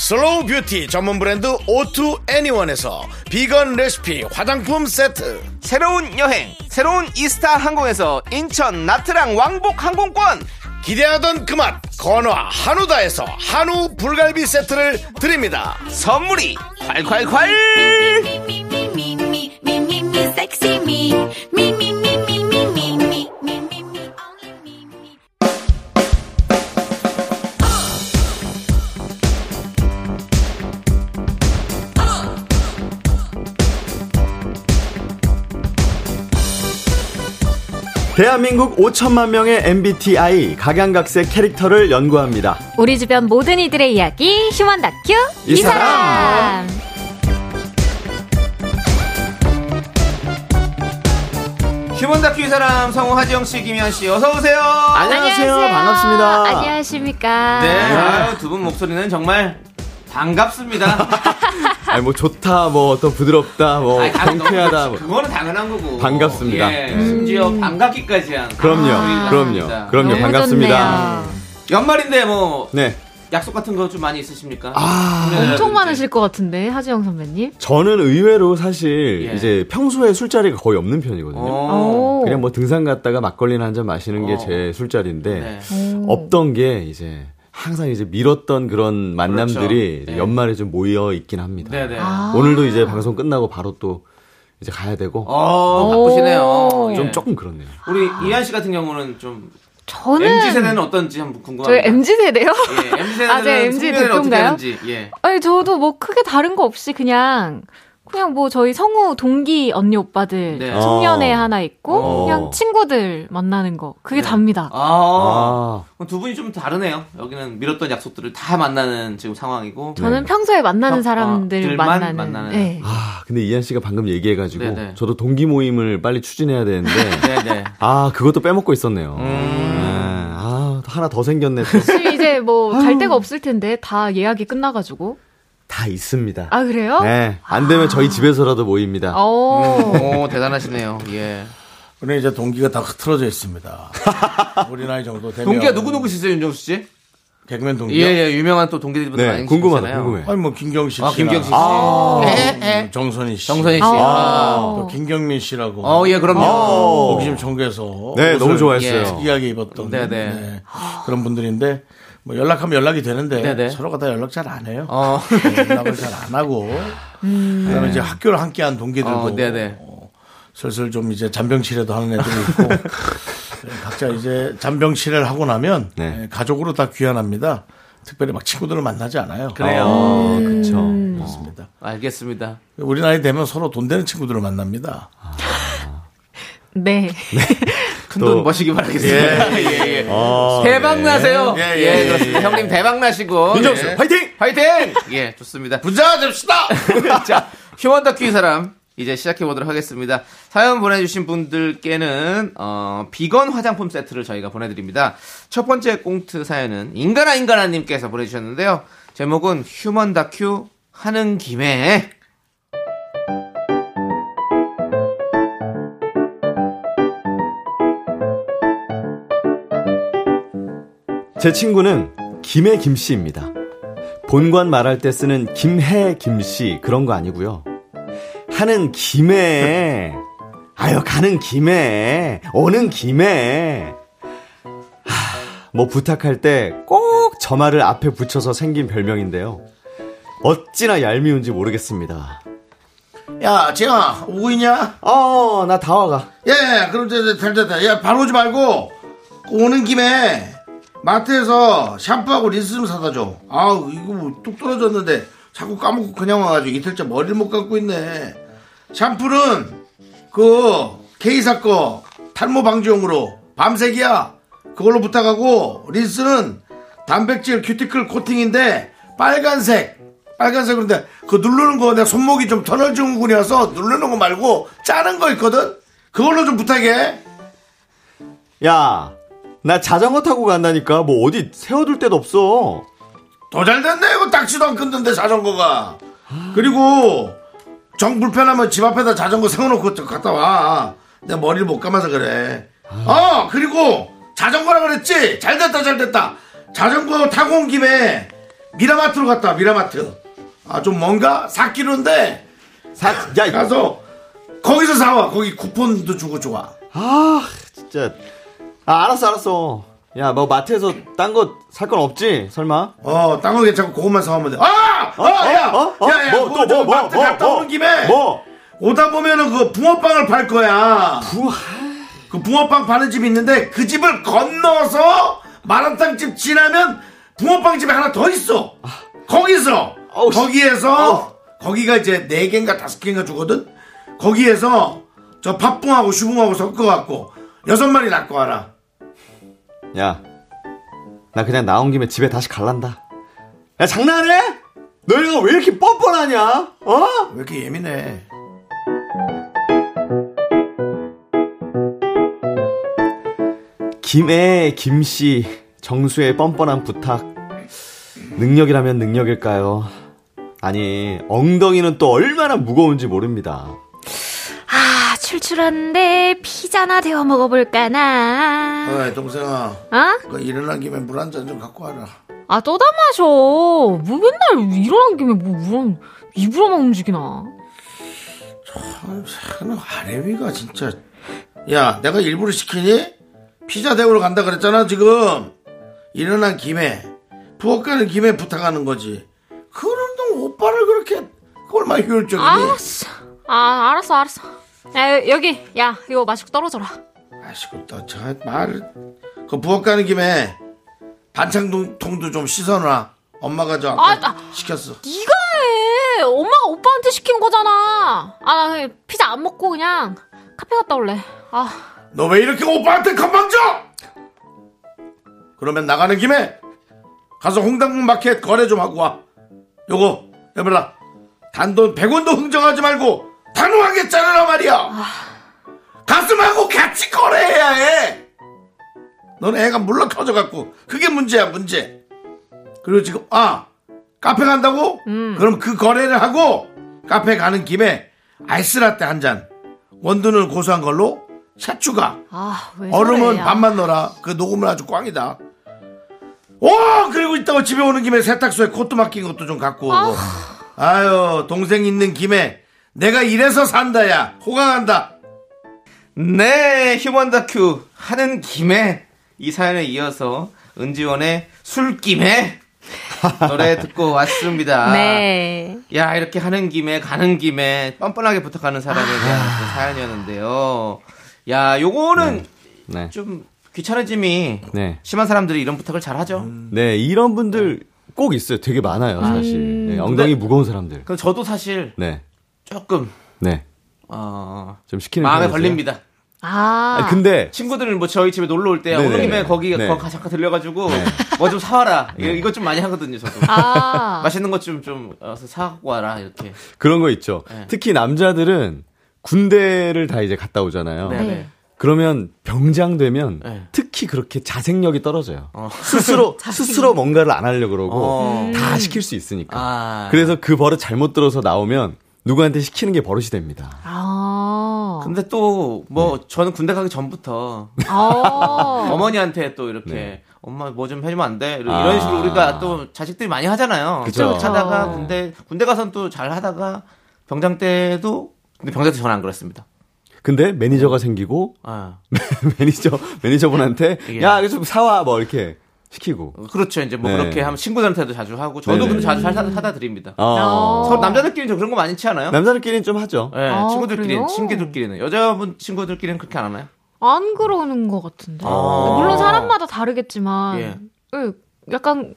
슬로우 뷰티 전문 브랜드 오투 애니원에서 비건 레시피 화장품 세트. 새로운 여행, 새로운 이스타 항공에서 인천 나트랑 왕복 항공권, 기대하던 그 맛 건화 한우다에서 한우 불갈비 세트를 드립니다. 선물이 콸콸콸! 대한민국 5천만 명의 MBTI 각양각색 캐릭터를 연구합니다. 우리 주변 모든 이들의 이야기 휴먼 다큐 이 이 사람. 휴먼 다큐 이 사람 성우 하지영 씨, 김현 씨, 어서 오세요. 안녕하세요. 반갑습니다. 안녕하십니까. 네, 아유, 두분 목소리는 정말 반갑습니다. 아니 뭐 좋다, 뭐 어떤 부드럽다, 뭐 당- 경쾌하다. 뭐. 그거는 당연한 거고. 반갑습니다. 예, 심지어 반갑기까지 한. 그럼요, 소리가 그럼요. 그럼요. 너무 반갑습니다. 좋네요. 연말인데 뭐 네. 약속 같은 거 좀 많이 있으십니까? 아, 엄청 많으실 것 같은데 하지영 선배님. 저는 의외로 사실 예. 이제 평소에 술자리가 거의 없는 편이거든요. 어. 오. 그냥 뭐 등산 갔다가 막걸리나 한 잔 마시는 게 어. 제 술자리인데 네. 없던 게 이제 항상 이제 미뤘던 그런 만남들이 그렇죠. 네. 연말에 좀 모여 있긴 합니다. 네네. 아. 오늘도 이제 방송 끝나고 바로 또 이제 가야 되고 어, 바쁘시네요. 좀 예. 조금 그렇네요. 우리 이한 씨 같은 경우는 좀 저는 MZ 세대는 어떤지 한번 궁금합니다. 저희 MZ 세대요? 예, MZ 세대는 아, 제가 MZ 대표인가요? 예. 아니 저도 뭐 크게 다른 거 없이 그냥 그냥 뭐 저희 성우 동기 언니 오빠들 네. 송년회 어. 하나 있고 어. 그냥 친구들 만나는 거 그게 네. 답니다. 아. 아, 그럼 두 분이 좀 다르네요. 여기는 미뤘던 약속들을 다 만나는 지금 상황이고. 저는 평소에 만나는 평- 사람들 아, 만나는. 만나는. 네. 아, 근데 이한 씨가 방금 얘기해가지고 네네. 저도 동기 모임을 빨리 추진해야 되는데 네네. 아 그것도 빼먹고 있었네요. 음. 네. 아 하나 더 생겼네. 또. 혹시 이제 뭐 갈 데가 없을 텐데 다 예약이 끝나가지고. 다 있습니다. 아 그래요? 네, 안 되면 저희 집에서라도 모입니다. 오. 오, 대단하시네요. 예. 우리 이제 동기가 다 흐트러져 있습니다. 우리 나이 정도 되면 동기가 누구누구시세요, 윤정수 씨? 개그맨 동기. 예, 예, 유명한 또 동기들분들 네, 많이 궁금하다. 궁금해. 아니 뭐 김경식 씨. 아, 김경식 씨. 아. 예, 예. 정선희 씨. 정선희 씨. 아. 아. 또 김경민 씨라고. 어, 예, 그럼요. 호기심 청구해서. 네, 너무 좋아했어요. 예. 특이하게 입었던. 네, 네. 네, 그런 분들인데 뭐 연락하면 연락이 되는데 네, 네. 서로가 다 연락 잘 안 해요. 어. 네, 연락을 잘 안 하고. 그다음에 이제 학교를 함께한 동기들도 어, 네, 네. 어, 슬슬 좀 이제 잔병치레도 하는 애들이 있고 네, 각자 이제 잔병치레를 하고 나면 네. 네, 가족으로 다 귀환합니다. 특별히 막 친구들을 만나지 않아요. 그래요. 아, 그쵸. 그렇습니다. 알겠습니다. 우리 나이 되면 서로 돈 되는 친구들을 만납니다. 네. 큰 또- 돈 버시기 바라겠습니다. 예, 예, 예. 아, 대박 나세요. 예, 예, 예, 예, 그렇습니다. 형님 대박 나시고. 윤정수, 예. 화이팅! 화이팅! 예, 좋습니다. 부자 됩시다! 자, 휴먼 다큐 이 사람 이제 시작해 보도록 하겠습니다. 사연 보내주신 분들께는 어, 비건 화장품 세트를 저희가 보내드립니다. 첫 번째 꽁트 사연은 인간아 인간아님께서 보내주셨는데요. 제목은 휴먼 다큐 하는 김에 제 친구는 김해 김씨입니다. 본관 말할 때 쓰는 김해 김씨 그런 거 아니고요. 하는 김에 아유 가는 김에 오는 김에 하, 뭐 부탁할 때 꼭 저 말을 앞에 붙여서 생긴 별명인데요. 어찌나 얄미운지 모르겠습니다. 야, 지영아, 오고 있냐? 어, 나 다 와가. 예, 그럼 잘 됐다. 야, 바로 오지 말고 오는 김에 마트에서 샴푸하고 린스 좀 사다 줘. 아우, 이거 뭐 뚝 떨어졌는데 자꾸 까먹고 그냥 와가지고 이틀째 머리를 못 감고 있네. 샴푸는 그 K사 거 탈모 방지용으로 밤색이야. 그걸로 부탁하고 린스는 단백질 큐티클 코팅인데 빨간색. 빨간색인데 그 누르는 거 내가 손목이 좀 터널 증후군이어서 누르는 거 말고 자른 거 있거든. 그걸로 좀 부탁해. 야, 나 자전거 타고 간다니까 뭐 어디 세워둘 데도 없어. 더 잘 됐네. 이거 딱지도 안 끊던데 자전거가. 그리고 정 불편하면 집 앞에다 자전거 세워놓고 또 갔다 와. 내가 머리를 못 감아서 그래. 어 그리고 자전거라 그랬지. 잘 됐다 잘 됐다. 자전거 타고 온 김에 미라마트로 갔다 와, 미라마트. 아 좀 뭔가 4kg인데 사, 야, 가서 거기서 사와. 거기 쿠폰도 주고 좋아. 아, 진짜. 아, 알았어, 알았어. 야, 뭐 마트에서 딴 거 살 건 없지? 설마? 어, 딴거 괜찮고 그것만 사오면 돼. 아! 아, 야! 어? 어? 야, 야, 뭐, 그거 또저 뭐, 뭐, 마트 뭐, 갔다 뭐, 오는 김에 뭐? 오다 보면은 그 붕어빵을 팔 거야. 붕어. 그 붕어빵 파는 집이 있는데 그 집을 건너서 마라탕 집 지나면 붕어빵 집이 하나 더 있어. 거기서 어우, 씨. 거기에서 거기가 이제 네 개인가 다섯 개인가 주거든. 거기에서 저 팥붕하고 슈붕하고 섞어 갖고 여섯 마리 낳고 와라. 야, 나 그냥 나온 김에 집에 다시 갈란다. 야, 장난해? 너희가 왜 이렇게 뻔뻔하냐? 어? 왜 이렇게 예민해? 김해 김씨 정수의 뻔뻔한 부탁 능력이라면 능력일까요? 아니 엉덩이는 또 얼마나 무거운지 모릅니다. 아, 출출한데 피자나 데워 먹어볼까나. 어이, 동생아. 어? 그 일어난 김에 물 한 잔 좀 갖고 와라. 아, 떠다 마셔. 뭐 맨날 일어난 김에 뭐 물은 입으로만 움직이나. 참, 새는 아래위가 진짜. 야, 내가 일부러 시키니? 피자 대우러 간다 그랬잖아, 지금. 일어난 김에, 부엌 가는 김에 부탁하는 거지. 그런데 오빠를 그렇게, 그 얼마나 효율적이니? 알았어. 아, 알았어, 알았어. 야, 여기, 야, 이거 마시고 떨어져라. 아시고 또, 저, 말, 그 부엌 가는 김에, 반찬통도 좀 씻어놔. 엄마가 저, 아, 나- 시켰어. 네가 해. 엄마가 오빠한테 시킨 거잖아. 아, 나 그냥 피자 안 먹고 그냥 카페 갔다 올래. 아, 너 왜 이렇게 오빠한테 건방 져? 그러면 나가는 김에 가서 홍당무 마켓 거래 좀 하고 와. 요거 해봐라. 단돈 100원도 흥정하지 말고 단호하게 자르라 말이야. 가슴하고 같이 거래해야 해. 너는 애가 물러 터져 갖고 그게 문제야 문제. 그리고 지금 아 카페 간다고? 그럼 그 거래를 하고 카페 가는 김에 아이스라떼 한 잔. 원두는 고소한 걸로 샷 추가. 아, 왜 얼음은. 반만 넣어라. 그 녹음은 아주 꽝이다. 오 그리고 이따가 집에 오는 김에 세탁소에 코트 맡긴 것도 좀 갖고 오고. 아유 동생 있는 김에 내가 이래서 산다야. 호강한다. 네, 휴먼 다큐 하는 김에 이 사연에 이어서 은지원의 술김에 노래 듣고 왔습니다. 네. 야, 이렇게 하는 김에 가는 김에 뻔뻔하게 부탁하는 사람에 대한 그 사연이었는데요. 야, 요거는 네. 좀 귀찮아짐이 네. 심한 사람들이 이런 부탁을 잘 하죠. 네, 이런 분들 꼭 있어요. 되게 많아요, 사실. 네, 엉덩이 무거운 사람들. 그럼 저도 사실 네. 조금 네. 어, 좀 시키는 마음에 편이세요? 걸립니다. 아, 아니, 근데 친구들은 뭐 저희 집에 놀러 올 때. 오는 김에 거기 네. 거 잠깐 들려가지고 뭐 좀 사와라. 이거- 이거 좀 많이 하거든요, 저도. 아. 맛있는 것 좀 좀 사갖고 와라 이렇게. 그런 거 있죠. 네. 특히 남자들은 군대를 다 이제 갔다 오잖아요. 네. 네. 그러면 병장 되면 네. 특히 그렇게 자생력이 떨어져요. 어. 스스로 스스로 뭔가를 안 하려 그러고 어. 다 시킬 수 있으니까. 아. 그래서 그 버릇 잘못 들어서 나오면 누구한테 시키는 게 버릇이 됩니다. 아. 근데 또뭐 저는 군대 가기 전부터 아. 어머니한테 또 이렇게 네. 엄마 뭐 좀 해주면 안 돼? 이런 아. 식으로 우리가 또 자식들이 많이 하잖아요. 그쵸. 하다가 그쵸. 군대 군대 가선 또잘 하다가 병장 때도 근데 병장 때 저는 안 그랬습니다. 근데 매니저가 생기고 아. 매니저 매니저분한테 야 이거 좀 사와 뭐 이렇게 시키고. 그렇죠. 이제 뭐 네. 그렇게 하면 친구들한테도 자주 하고 저도 네네. 근데 자주 사- 사다 드립니다. 어. 서로 남자들끼리는 좀 그런 거 많지 않아요? 남자들끼리는 좀 하죠. 네, 아, 친구들끼리는 그래요? 친구들끼리는 여자분 친구들끼리는 그렇게 안 하나요? 안 그러는 것 같은데. 아. 물론 사람마다 다르겠지만, 예. 예, 약간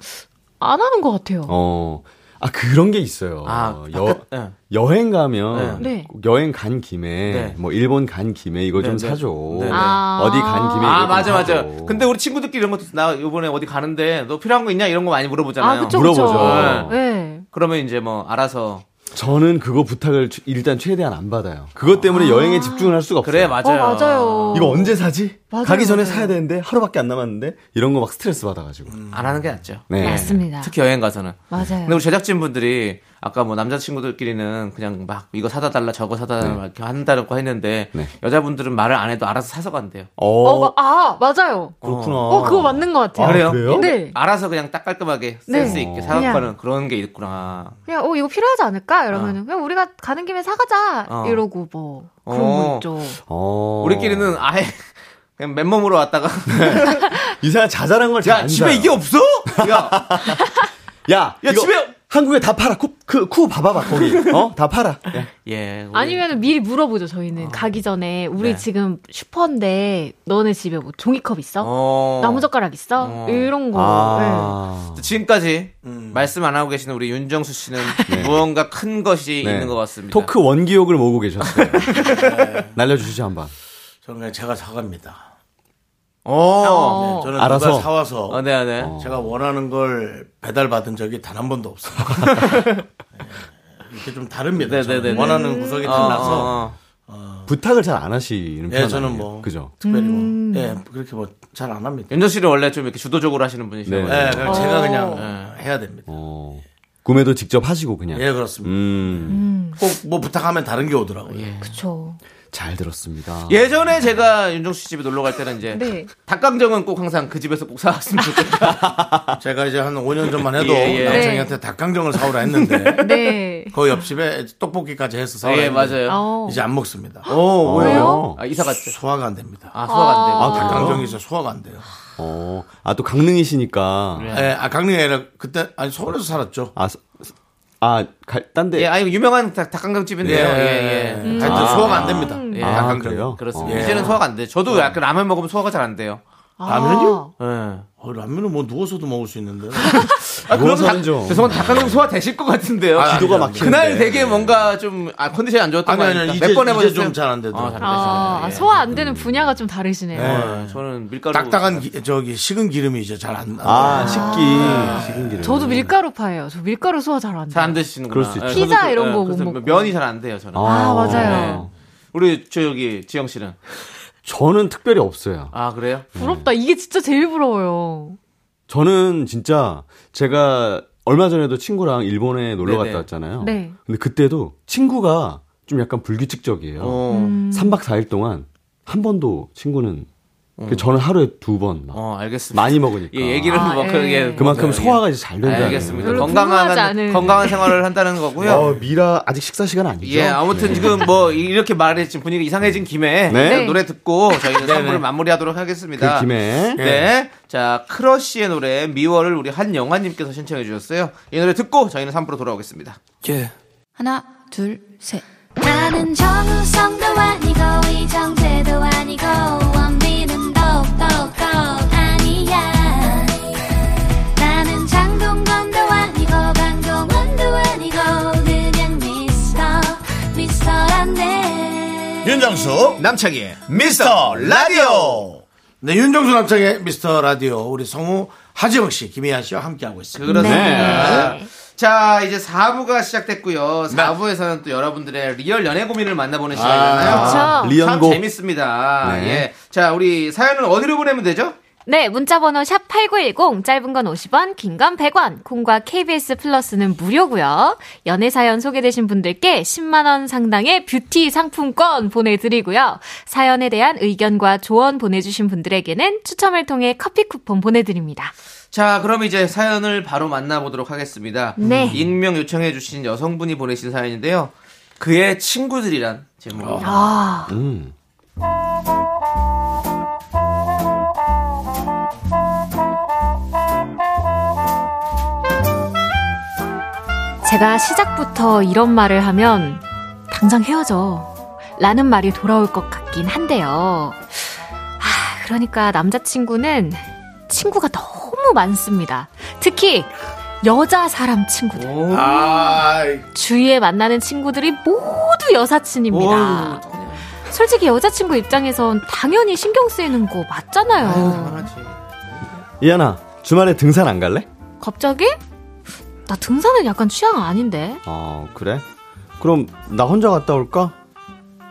안 하는 것 같아요. 어. 아 그런 게 있어요. 아, 여, 바깥- 예. 여행 가면 네. 꼭 여행 간 김에 네. 뭐 일본 간 김에 이거 좀 네, 네. 사줘. 네, 네. 아. 어디 간 김에 아 이거 좀 맞아 맞아. 사줘. 근데 우리 친구들끼리 이런 것도 나 이번에 어디 가는데 너 필요한 거 있냐 이런 거 많이 물어보잖아요. 아, 그쵸, 물어보죠. 그쵸. 예. 그러면 이제 뭐 알아서 저는 그거 부탁을 최- 일단 최대한 안 받아요. 그것 때문에 여행에 집중을 할 수가 없어요. 그래 맞아요. 어, 맞아요. 이거 언제 사지? 맞아요, 가기 전에 맞아요. 사야 되는데 하루밖에 안 남았는데 이런 거 막 스트레스 받아가지고. 안 하는 게 낫죠. 네. 맞습니다. 특히 여행 가서는. 맞아요. 근데 우리 제작진 분들이 아까 뭐 남자친구들끼리는 그냥 막 이거 사다 달라 저거 사다 달라 막 이렇게 한다고 했는데 네. 여자분들은 말을 안 해도 알아서 사서 간대요. 어, 어, 마- 아, 맞아요. 그렇구나. 어, 그거 맞는 것 같아요. 아, 그래요? 그래요? 네. 알아서 그냥 딱 깔끔하게 네. 센스 있게 사갖고. 가는 그런 게 있구나. 그냥, 어, 이거 필요하지 않을까? 이러면은, 그냥 우리가 가는 김에 사가자. 어. 이러고 뭐. 그런 어. 거 있죠. 어. 우리끼리는 아예 그냥 맨몸으로 왔다가 이상한 자잘한 걸잘야안 집에. 이게 없어? 야 야, 야, 이거 집에- 한국에 다 팔아. 쿠, 그, 쿠 봐봐봐, 거기. 어? 다 팔아. 야. 예. 우리- 아니면 미리 물어보죠, 저희는. 가기 전에. 우리 네. 지금 슈퍼인데, 너네 집에 뭐 종이컵 있어? 어. 나무젓가락 있어? 어. 이런 거. 아. 지금까지 음. 말씀 안 하고 계시는 우리 윤정수 씨는 무언가 큰 것이 네. 있는 것 같습니다. 토크 원기욕을 모으고 계셨어요. 날려주시죠, 한번. 저는 그냥 제가 사갑니다. 오. 어. 저는 알아서. 누가 사와서 어, 네, 네. 제가 원하는 걸 배달 받은 적이 단 한 번도 없어요. 네. 이렇게 좀 다릅니다. 네, 저는 네, 네, 네. 원하는 구석이 어, 달라서 어, 어. 부탁을 잘 안 하시는 편 예, 저는 뭐 그죠? 특별히 음. 뭐 예, 그렇게 뭐 잘 안 합니다. 윤정 씨는 원래 좀 이렇게 주도적으로 하시는 분이시죠. 네. 예, 그냥 제가 어. 그냥 예, 해야 됩니다. 어. 구매도 직접 하시고 그냥. 예, 그렇습니다. 음. 꼭뭐 부탁하면 다른 게 오더라고요. 그쵸. 잘 들었습니다. 예전에 제가 윤정 씨 집에 놀러 갈 때는 이제 네. 닭강정은 꼭 항상 그 집에서 꼭 사왔으면 좋겠다. 제가 이제 한 5년 전만 해도 예, 예. 남창희한테 닭강정을 사오라 했는데 네. 그 옆집에 떡볶이까지 해서 사오라 예, 했는데 맞아요. 어. 이제 안 먹습니다. 오, 왜요? 아, 이사 갔죠. 소화가 안 됩니다. 아, 소화가 안 돼요. 아? 닭강정이 있어 소화가 안 돼요. 어. 아, 또 강릉이시니까. 예, 아 강릉이 아니라 그때 아니 서울에서 살았죠. 아, 서- 아, 갈, 딴 데. 예, 아니 유명한 닭, 닭강정 집인데요. 예, 예. 하여튼 아. 소화가 안 됩니다. 예, 아, 닭강정. 그래요? 그렇습니다. 예. 이제는 소화가 안 돼. 저도 약간 라면 먹으면 소화가 잘 안 돼요. 라면요? 예. 어, 라면은 뭐 누워서도 먹을 수 있는데. 아, 그럼 좀. 죄송한데 닭강정 소화 되실 것 같은데요. 아, 기도가 막히는데. 그날 되게 뭔가 좀 아, 컨디션이 안 좋았던 거 아니, 아닙니까? 이제- 몇번 이제 해보셨어요? 좀잘 안 되더라고요. 아, 잘 아. 예. 소화 안 되는 분야가 좀 다르시네요. 예, 저는 밀가루 딱딱한 기- 저기 식은 기름이 이제 잘 안. 아, 식기. 식은 기름. 저도 밀가루파예요. 저 밀가루 소화 잘 안 돼요. 잘안 드시는구나. 그럴 수 있죠. 예, 피자 그- 이런 예, 거못 그래서 먹고. 면이 잘 안 돼요, 저는. 아, 맞아요. 네. 우리 저 여기 지영 씨는 저는 특별히 없어요. 아 그래요? 부럽다. 이게 진짜 제일 부러워요. 저는 진짜 제가 얼마 전에도 친구랑 일본에 놀러 네네. 갔다 왔잖아요. 네. 근데 그때도 친구가 좀 약간 불규칙적이에요. 어, 음. 3박 4일 동안 한 번도 친구는 그 저는 하루에 두번막어 알겠습니다. 많이 먹으니까 예, 얘기를 아, 뭐 예. 그게 그만큼 뭐, 소화가 이제 잘 된다는 알겠습니다. 건강한. 건강한 생활을 한다는 거고요. 어, 미라 아직 식사 시간 아니죠? 예, 아무튼 지금 뭐 이렇게 말해 지금 분위기 이상해진 김에 네. 노래 듣고 저희는 선물을 마무리하도록 하겠습니다. 그 김에 네. 자, 크러쉬의 노래 미워를 우리 한영화 님께서 신청해 주셨어요. 이 노래 듣고 저희는 3부로 돌아오겠습니다. 하나, 둘, 셋. 나는 정우성도 아니고, 이정재도 아니고, 윤정수 남창희의 미스터 라디오. 네, 윤정수 남창의 미스터 라디오 우리 성우 하지영 씨, 김희한 씨와 함께하고 있습니다. 그렇습니다. 네. 자, 이제 4부가 시작됐고요. 4부에서는 또 여러분들의 리얼 연애 고민을 만나보는 시간이잖아요. 그렇죠. 참 리연고. 재밌습니다. 네. 예. 자, 우리 사연은 어디로 보내면 되죠? 네, 문자번호 샵8910, 짧은 건 50원, 긴 건 100원, 콩과 KBS 플러스는 무료고요 연애사연 소개되신 분들께 10만원 상당의 뷰티 상품권 보내드리고요. 사연에 대한 의견과 조언 보내주신 분들에게는 추첨을 통해 커피 쿠폰 보내드립니다. 자, 그럼 이제 사연을 바로 만나보도록 하겠습니다. 네. 익명 요청해주신 여성분이 보내신 사연인데요. 그의 친구들이란 제목입니다. 아, 음. 제가 시작부터 이런 말을 하면 당장 헤어져. 라는 말이 돌아올 것 같긴 한데요. 아, 그러니까 남자친구는 친구가 너무 많습니다. 특히 여자 사람 친구들. 오. 아, 주위에 만나는 친구들이 모두 여사친입니다. 솔직히 여자친구 입장에선 당연히 신경 쓰이는 거 맞잖아요. 이하나, 주말에 등산 안 갈래? 갑자기? 나 등산은 약간 취향 아닌데. 어, 그래? 그럼 나 혼자 갔다 올까?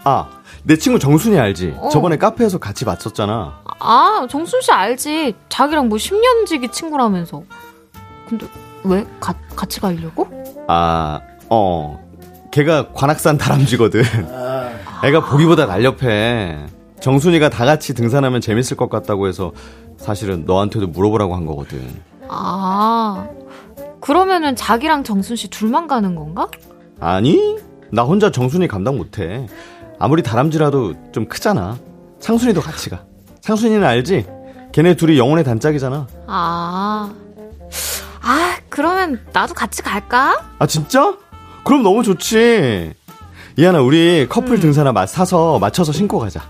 아, 내 친구 정순이 알지? 어. 저번에 카페에서 같이 맞췄잖아. 아, 정순 씨 알지? 자기랑 뭐 10년 지기 친구라면서. 근데 왜? 가, 같이 가려고? 아, 어. 걔가 관악산 다람쥐거든. 애가 보기보다 날렵해. 정순이가 다 같이 등산하면 재밌을 것 같다고 해서 사실은 너한테도 물어보라고 한 거거든. 아, 그러면은 자기랑 정순 씨 둘만 가는 건가? 아니? 나 혼자 정순이 감당 못해. 아무리 다람쥐라도 좀 크잖아. 상순이도 같이 가. 상순이는 알지? 걔네 둘이 영혼의 단짝이잖아. 아, 아, 그러면 나도 같이 갈까? 아 진짜? 그럼 너무 좋지. 이하나 우리 커플 등산화 마- 사서 맞춰서 신고 가자.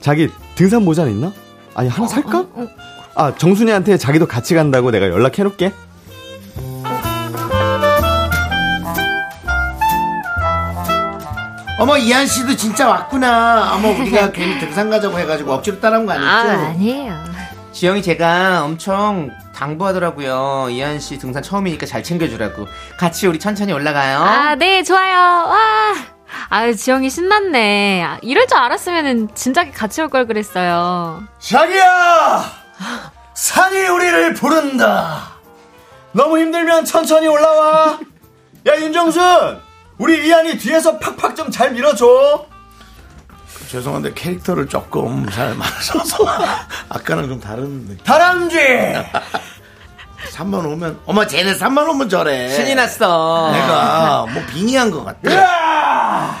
자기 등산 모자는 있나? 아니 하나 살까? 어, 어. 아 정순이한테 자기도 같이 간다고 내가 연락해 놓을게. 어머 이한 씨도 진짜 왔구나. 어머 우리가 괜히 등산 가자고 해가지고 억지로 따라온 거 아, 아니죠? 아니에요. 지영이 제가 엄청 당부하더라고요. 이한 씨 등산 처음이니까 잘 챙겨주라고. 같이 우리 천천히 올라가요. 아, 네, 좋아요. 와. 아유, 지영이 신났네. 아, 이럴 줄 알았으면 진작에 같이 올 걸 그랬어요. 자기야! 산이 우리를 부른다. 너무 힘들면 천천히 올라와. 야, 윤정순! 우리 이한이 뒤에서 팍팍 좀 잘 밀어줘. 죄송한데 캐릭터를 조금 잘 맞춰서 아까랑 좀 다른 느낌. 다람쥐! 3만 오면 어머 쟤네 3만 오면 저래. 신이 났어. 내가 뭐 빙의한 것 같아.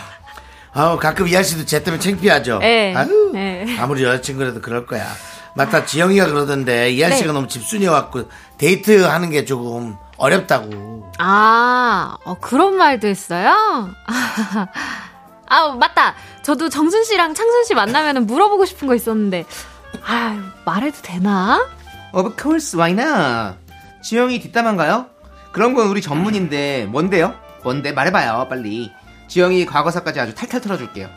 아우 가끔 이한 씨도 쟤 때문에 창피하죠. 네. 아유, 네. 아무리 여자친구라도 그럴 거야. 맞다 지영이가 그러던데 이한 씨가 너무 집순이여갖고 데이트 하는 게 조금 어렵다고. 아, 어, 그런 말도 했어요? 아, 맞다. 저도 정순 씨랑 창순 씨 만나면 물어보고 싶은 거 있었는데. 아, 말해도 되나? Of course, why not? 지영이 뒷담화인가요? 그런 건 우리 전문인데 뭔데요? 뭔데 말해봐요 빨리. 지영이 과거사까지 아주 탈탈 털어줄게요.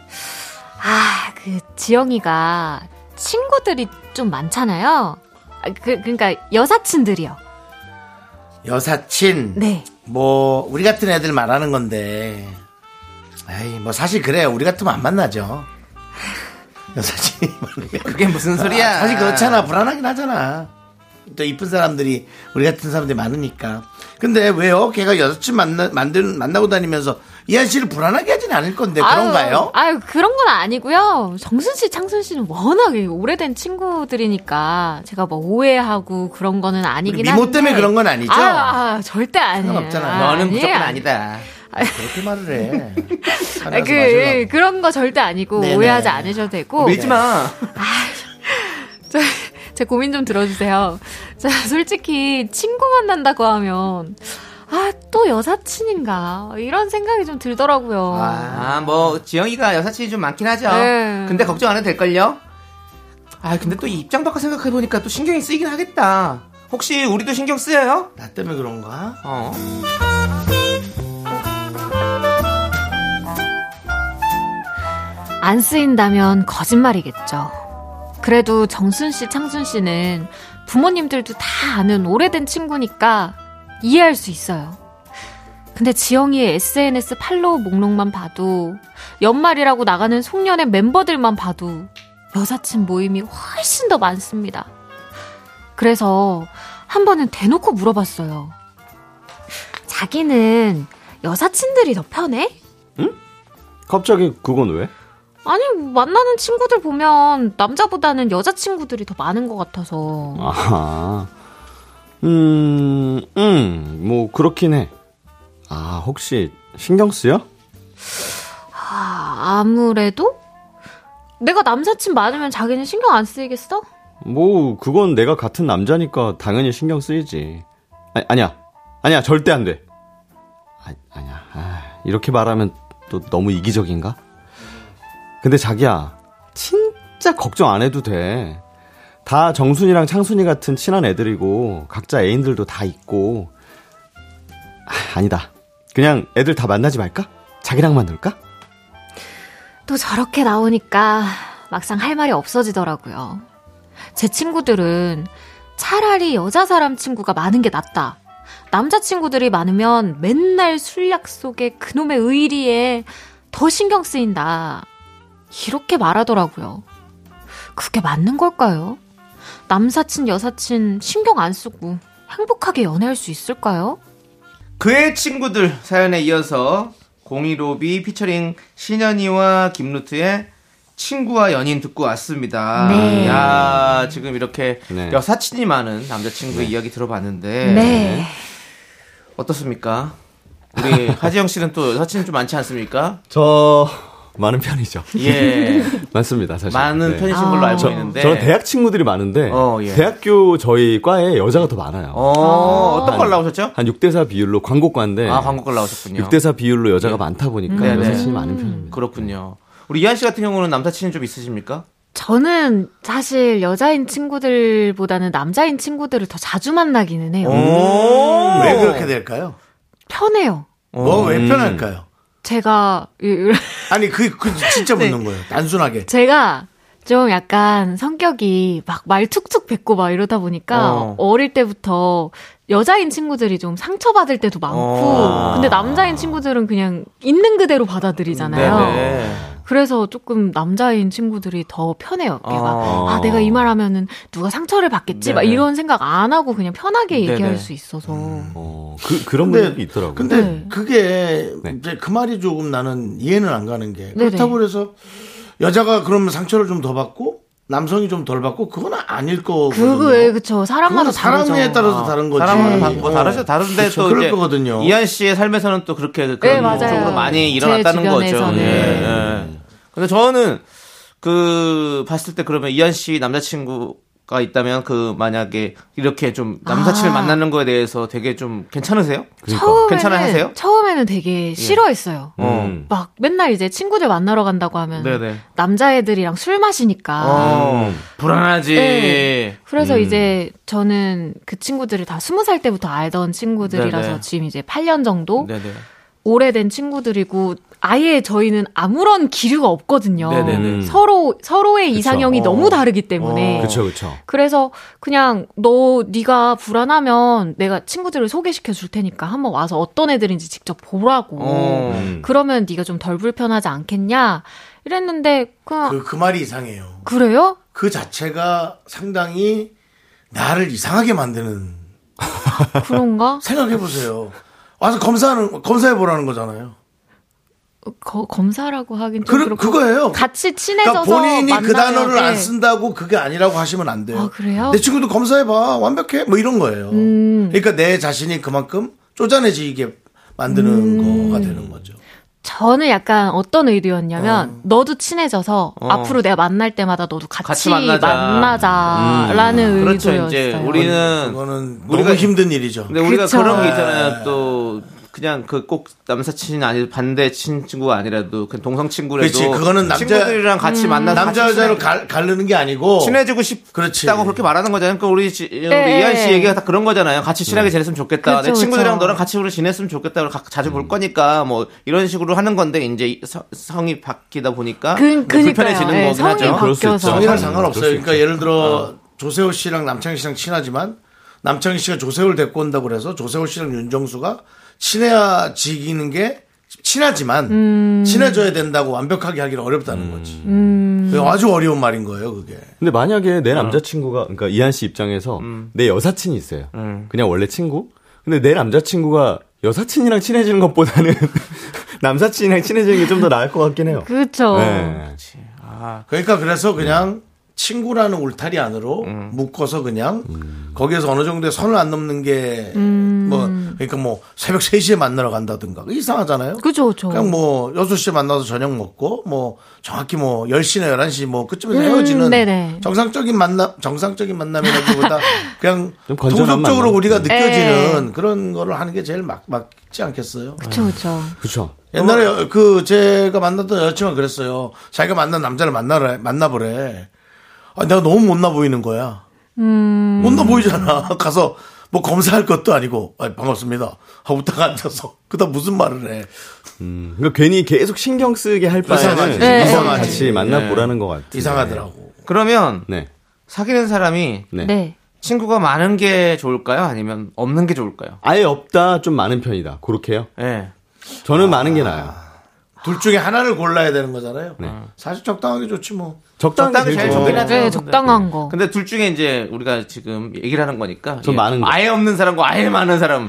아, 그 지영이가 친구들이 좀 많잖아요. 아, 그 그러니까 여사친들이요. 여사친. 네. 뭐 우리 같은 애들 말하는 건데. 에이 뭐 사실 그래 우리 같으면 안 만나죠. 여사친이 많으면. 그게 무슨 소리야? 아, 사실 그렇잖아 불안하긴 하잖아. 또 이쁜 사람들이 우리 같은 사람들이 많으니까. 근데 왜요? 걔가 여사친 만나 만들 만나고 다니면서 이한 씨를 불안하게 하진 않을 건데 네, 그런가요? 아유, 아유, 그런 건 아니고요. 정순 씨, 창순 씨는 워낙에 오래된 친구들이니까 제가 뭐 오해하고 그런 거는 아니긴 우리 한데. 미모 때문에 그런 건 아니죠? 아, 아, 절대 아니에요. 상관없잖아요. 너는 아니에요. 무조건 아니다. 그렇게 말을 해. 아, 그, 그런 거 절대 아니고 네네. 오해하지 않으셔도 되고. 밀지 마. 저, 제 고민 좀 들어주세요. 자, 솔직히 친구 만난다고 하면 아, 또 여사친인가 이런 생각이 좀 들더라고요. 아, 뭐 지영이가 여사친이 좀 많긴 하죠. 네. 근데 걱정 안 해도 될걸요? 아, 근데 또 입장 바꿔 생각해 보니까 또 신경이 쓰이긴 하겠다. 혹시 우리도 신경 쓰여요? 나 때문에 그런가? 어. 안 쓰인다면 거짓말이겠죠. 그래도 정순 씨, 창순 씨는 부모님들도 다 아는 오래된 친구니까 이해할 수 있어요. 근데 지영이의 SNS 팔로우 목록만 봐도 연말이라고 나가는 송년회 멤버들만 봐도 여사친 모임이 훨씬 더 많습니다. 그래서 한 번은 대놓고 물어봤어요. 자기는 여사친들이 더 편해? 갑자기 그건 왜? 아니, 만나는 친구들 보면 남자보다는 여자 친구들이 더 많은 것 같아서. 아, 음, 음, 뭐, 그렇긴 해. 아, 혹시 신경 쓰여? 아, 아무래도? 내가 남사친 많으면 자기는 신경 안 쓰이겠어? 뭐, 그건 내가 같은 남자니까 당연히 신경 쓰이지. 아니, 아니야. 아니야, 절대 안 돼. 아, 아니야. 아, 이렇게 말하면 또 너무 이기적인가? 근데 자기야, 진짜 걱정 안 해도 돼. 다 정순이랑 창순이 같은 친한 애들이고, 각자 애인들도 다 있고. 아, 아니다. 그냥 애들 다 만나지 말까? 자기랑만 놀까? 또 저렇게 나오니까 막상 할 말이 없어지더라고요. 제 친구들은 차라리 여자 사람 친구가 많은 게 낫다. 남자 친구들이 많으면 맨날 술 약 속에 그놈의 의리에 더 신경 쓰인다. 이렇게 말하더라고요. 그게 맞는 걸까요? 남사친, 여사친 신경 안 쓰고 행복하게 연애할 수 있을까요? 그의 친구들 사연에 이어서 015B 피처링 신현이와 김루트의 친구와 연인 듣고 왔습니다. 네. 야 지금 이렇게 네. 여사친이 많은 남자친구의 이야기 들어봤는데 네. 어떻습니까? 우리 하지영 씨는 또 여사친 좀 많지 않습니까? 저, 많은 편이죠. 예. 많습니다, 사실. 많은 네. 편이신 걸로 알고 저, 있는데. 저는 대학 친구들이 많은데, 어, 예. 대학교 저희 과에 여자가 더 많아요. 어, 어떤 걸 나오셨죠? 한 6대4 비율로 광고과인데, 아, 광고걸 나오셨군요. 6대4 비율로 여자가 예. 많다 보니까 네네. 여사친이 많은 편입니다. 그렇군요. 우리 이한 씨 같은 경우는 남사친이 좀 있으십니까? 저는 사실 여자인 친구들보다는 남자인 친구들을 더 자주 만나기는 해요. 오. 왜 그렇게 될까요? 편해요. 뭐왜 음. 편할까요? 제가 이- 아니 그, 그 진짜 네. 묻는 거예요. 단순하게. 제가 좀 약간 성격이 막 말 툭툭 뱉고 막 이러다 보니까 어. 어. 릴 때부터 여자인 친구들이 좀 상처받을 때도 많고 어. 근데 남자인 친구들은 그냥 있는 그대로 받아들이잖아요. 네네. 그래서 조금 남자인 친구들이 더 편해요. 막, 어. 아, 내가 이 말 하면은 누가 상처를 받겠지? 막 네네. 이런 생각 안 하고 그냥 편하게 네네. 얘기할 수 있어서. 어, 그, 그런 분들이 있더라고요. 근데 네. 그게 네. 이제 그 말이 조금 나는 이해는 안 가는 게 네네. 그렇다고 해서 여자가 그러면 상처를 좀 더 받고 남성이 좀 덜 받고 그건 아닐 거거든요. 그거, 예, 그쵸. 사람마다 사람에 다르죠. 따라서 다른 거지. 사람마다 다- 뭐 어. 다르죠. 다른데 그쵸, 또 그럴 거거든요. 이한 씨의 삶에서는 또 그렇게 네, 그런 맞아요. 쪽으로 많이 제 일어났다는 거죠. 예, 예. 근데 저는 그 봤을 때 그러면 이한 씨 남자친구 가 있다면 그 만약에 이렇게 좀 남사친을 아. 만나는 거에 대해서 되게 좀 괜찮으세요? 처음에는, 괜찮아 하세요? 처음에는 되게 싫어했어요. 음. 막 맨날 이제 친구들 만나러 간다고 하면 네네. 남자애들이랑 술 마시니까. 어, 불안하지. 네. 그래서 음. 이제 저는 그 친구들을 다 스무 살 때부터 알던 친구들이라서 네네. 지금 이제 8년 정도 네네. 오래된 친구들이고 아예 저희는 아무런 기류가 없거든요. 네네네. 음. 서로 서로의 이상형이 어. 너무 다르기 때문에. 어. 그쵸, 그쵸. 그래서 그냥 너 네가 불안하면 내가 친구들을 소개시켜 줄 테니까 한번 와서 어떤 애들인지 직접 보라고. 어. 음. 그러면 네가 좀 덜 불편하지 않겠냐? 이랬는데 그냥 그, 그 말이 이상해요. 그, 래요 그 자체가 상당히 나를 이상하게 만드는 그런가? 생각해 보세요. 와서 검사하는 검사해 보라는 거잖아요. 거- 검사라고 하긴 좀 그, 그렇고 그거예요. 같이 친해져서 그러니까 본인이 그 만나면, 단어를 안 네. 쓴다고 그게 아니라고 하시면 안 돼요. 아, 그래요? 내 친구도 검사해봐. 완벽해. 뭐 이런 거예요. 음. 그러니까 내 자신이 그만큼 쪼잔해지게 만드는 음. 거가 되는 거죠. 저는 약간 어떤 의도였냐면 너도 친해져서 어. 앞으로 내가 만날 때마다 너도 같이, 같이 만나자. 만나자라는 그렇죠. 의도였어요. 이제 우리는 그거는 우리가- 너무 힘든 일이죠. 근데 우리가 그쵸. 그런 게 네. 있잖아요. 또 그냥 그 꼭 남사친이 아니 반대 친구가 아니라도 그냥 동성 친구라도 그렇지. 그거는 남자- 친구들이랑 같이 만나서 남자 같이 여자로 갈- 가르는 게 아니고 친해지고 싶다고. 그렇게 말하는 거잖아요. 그러니까 우리, 지- 우리 네. 이한 씨 얘기가 다 그런 거잖아요. 같이 친하게 지냈으면 좋겠다. 그쵸, 내 친구들이랑 그쵸. 너랑 같이 우리 지냈으면 좋겠다. 우리 가- 자주 볼 거니까 뭐 이런 식으로 하는 건데 이제 이 서- 성이 바뀌다 보니까 그- 뭐. 불편해지는 예, 거긴 성이 하죠. 바뀌어서. 성이랑 음, 상관없어요. 그러니까 예를 들어 조세호 씨랑 남창희 씨랑 친하지만 남창희 씨가 조세호를 데리고 온다고 그래서 조세호 씨랑 윤정수가 친해지기는 게 친하지만 음. 친해져야 된다고 완벽하게 하기는 어렵다는 거지. 음. 아주 어려운 말인 거예요, 그게. 근데 만약에 내 남자친구가, 그러니까 이한 씨 입장에서 내 여사친이 있어요. 음. 그냥 원래 친구? 근데 내 남자친구가 여사친이랑 친해지는 것보다는 남사친이랑 친해지는 게 좀 더 나을 것 같긴 해요. 그렇죠. 네. 그러니까 그래서 그냥 친구라는 울타리 안으로 음. 묶어서 그냥 거기에서 어느 정도의 선을 안 넘는 게 뭐 그러니까 뭐 새벽 3시에 만나러 간다든가 이상하잖아요. 그죠, 그죠. 그냥 뭐 6시에 만나서 저녁 먹고 뭐 정확히 뭐 10시나 11시 뭐 그쯤에서 음, 헤어지는 네네. 정상적인 만남 정상적인 만남이라기보다 그냥 만남. 우리가 느껴지는 네. 그런 거를 하는 게 제일 막 맞지 않겠어요? 그쵸, 그쵸. 그쵸. 옛날에 그 제가 만났던 여자친구가 그랬어요. 자기가 만난 남자를 만나래 만나보래. 아, 내가 너무 못나 보이는 거야. 음. 못나 보이잖아. 가서 뭐 검사할 것도 아니고 아, 반갑습니다. 하고 딱 앉아서 그다 음 무슨 말을 해. 음, 그러니까 괜히 계속 신경 쓰게 할. 바에는 네. 이상하지. 같이 만나보라는 것 같아요. 이상하더라고. 그러면 네. 사귀는 사람이 네. 네. 친구가 많은 게 좋을까요? 아니면 없는 게 좋을까요? 아예 없다, 좀 많은 편이다. 그렇게요? 예. 저는 많은 게 나아요. 둘 중에 하나를 골라야 되는 거잖아요. 네. 사실 적당하게 좋지 뭐. 적당히 적당히 제일 좋긴 하죠. 네, 근데- 적당한 거. 근데 둘 중에 이제 우리가 지금 얘기를 하는 거니까 전 예. 많은 거. 아예 없는 사람과 아예 많은 사람.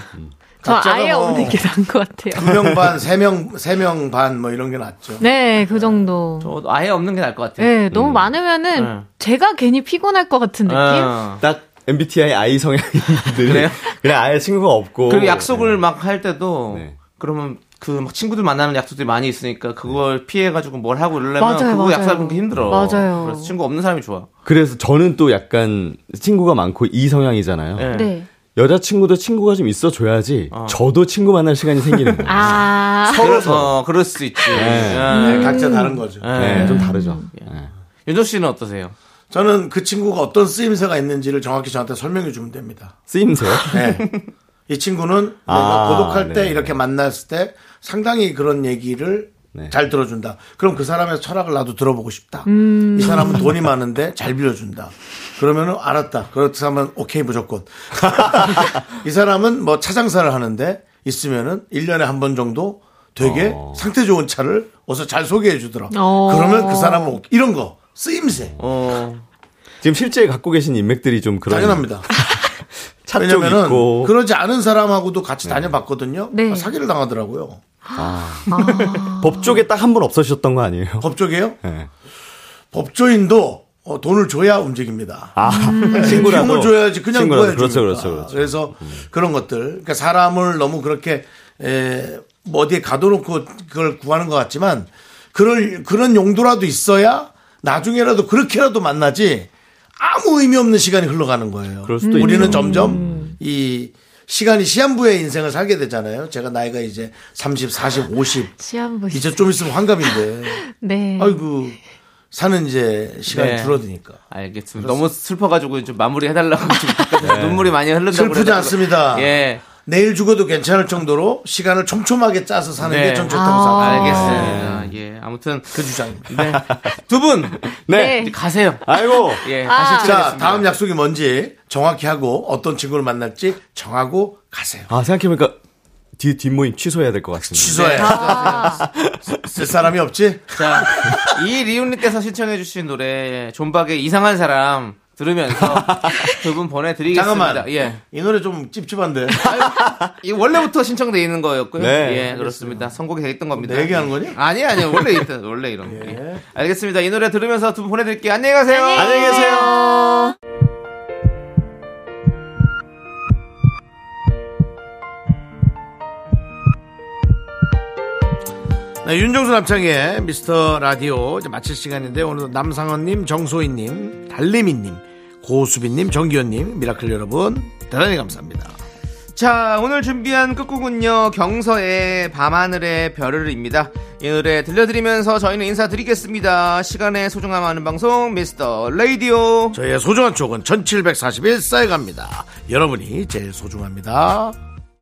저 각자가 아예 뭐- 없는 게 나은 것 같아요. 두명 반, 세 명, 세명반 뭐 이런 게 낫죠. 네, 그 정도. 저도 아예 없는 게 나을 것 같아요. 네, 너무 많으면은 네. 제가 괜히 피곤할 것 같은 느낌? 어. 딱 MBTI I 성향인 분들이 그래요? 그냥 아예 친구가 없고 그리고 약속을 막 할 때도 네. 그러면 그 막 친구들 만나는 약속들이 많이 있으니까 그걸 피해가지고 뭘 하고 이러려면 맞아요, 그거 맞아요. 약속하기 힘들어. 맞아요. 그래서 친구 없는 사람이 좋아. 그래서 저는 또 약간 친구가 많고 이 성향이잖아요. 네. 네. 여자친구도 친구가 좀 있어줘야지 어. 저도 친구 만날 시간이 생기는 거예요. 아, 서로 어, 그럴 수 있지. 네. 예. 네, 각자 다른 거죠. 네. 네, 좀 다르죠. 네. 윤정 씨는 어떠세요? 저는 그 친구가 어떤 쓰임새가 있는지를 정확히 저한테 설명해 주면 됩니다. 쓰임새요? 네. 이 친구는 내가 아, 고독할 때 네. 이렇게 만났을 때 상당히 그런 얘기를 네. 잘 들어준다. 그럼 그 사람의 철학을 나도 들어보고 싶다. 음. 이 사람은 돈이 많은데 잘 빌려준다. 그러면은 알았다. 그렇다면 오케이 무조건. 이 사람은 뭐 차장사를 하는데 있으면은 1년에 한 번 정도 되게 어. 상태 좋은 차를 어서 잘 소개해 주더라. 어. 그러면 그 사람은 오- 이런 거 쓰임새. 어. 지금 실제 갖고 계신 인맥들이 좀 그런 당연합니다. 왜냐면은 있고 그러지 않은 사람하고도 같이 다녀봤거든요. 네. 아, 사기를 당하더라고요. 법쪽에 딱한분 없어지셨던 거 아니에요? 법조계요? 네. 법조인도 어, 돈을 줘야 움직입니다. 아, 친구라도 힘을 줘야지 그냥 친구라도. 그렇죠, 그렇죠, 그렇죠. 그래서 그런 것들. 그러니까 사람을 너무 그렇게 에, 뭐 어디에 가둬놓고 그걸 구하는 것 같지만 그럴 그런 용도라도 있어야 나중에라도 그렇게라도 만나지 아무 의미 없는 시간이 흘러가는 거예요. 그럴 수도 우리는 있죠. 점점 이 시간이 시한부의 인생을 살게 되잖아요. 제가 나이가 이제 30, 40, 50. 시한부 이제 좀 있으면 환갑인데. 네. 아이고 사는 이제 시간이 네. 줄어드니까. 알겠습니다. 너무 슬퍼가지고 좀 마무리 해달라고 지금 바깥에서 눈물이 많이 흐른다고 네. 슬프지 그래가지고. 않습니다. 예. 내일 죽어도 괜찮을 정도로 시간을 촘촘하게 짜서 사는 네. 게전 좋다고 생각합니다. 알겠습니다. 예. 아무튼 그 주장입니다. 네. 두 분 네. 네. 가세요. 아이고. 예. 아. 자. 다음 약속이 뭔지 정확히 하고 어떤 친구를 만날지 정하고 가세요. 아, 생각해보니까 뒤, 뒷모임 취소해야 될 것 같습니다. 취소해. 쓸 사람이 없지? 자, 이리훈님께서 신청해주신 노래 존박의 이상한 사람 들으면서 두 분 보내드리겠습니다. 잠깐만. 예. 이 노래 좀 찝찝한데. 이 원래부터 신청돼 있는 거였고요. 네, 예, 그렇습니다. 선곡이 됐던 겁니다. 내 얘기 하는 거니? 아니, 아니요. 원래 있던, 원래 이런. 거. 예. 알겠습니다. 이 노래 들으면서 두 분 보내드릴게요. 안녕히 가세요. 안녕히 계세요. 네, 윤정수 남창희의 미스터 라디오 이제 마칠 시간인데 오늘 남상원님, 정소희님, 달리미님, 고수빈님, 정기현님, 미라클 여러분 대단히 감사합니다. 자, 오늘 준비한 끝곡은요. 경서의 밤하늘의 별을입니다. 이 노래 들려드리면서 저희는 인사드리겠습니다. 시간의 소중함 하는 방송 미스터 라디오. 저희의 소중한 추억은 1741 쌓여갑니다. 여러분이 제일 소중합니다.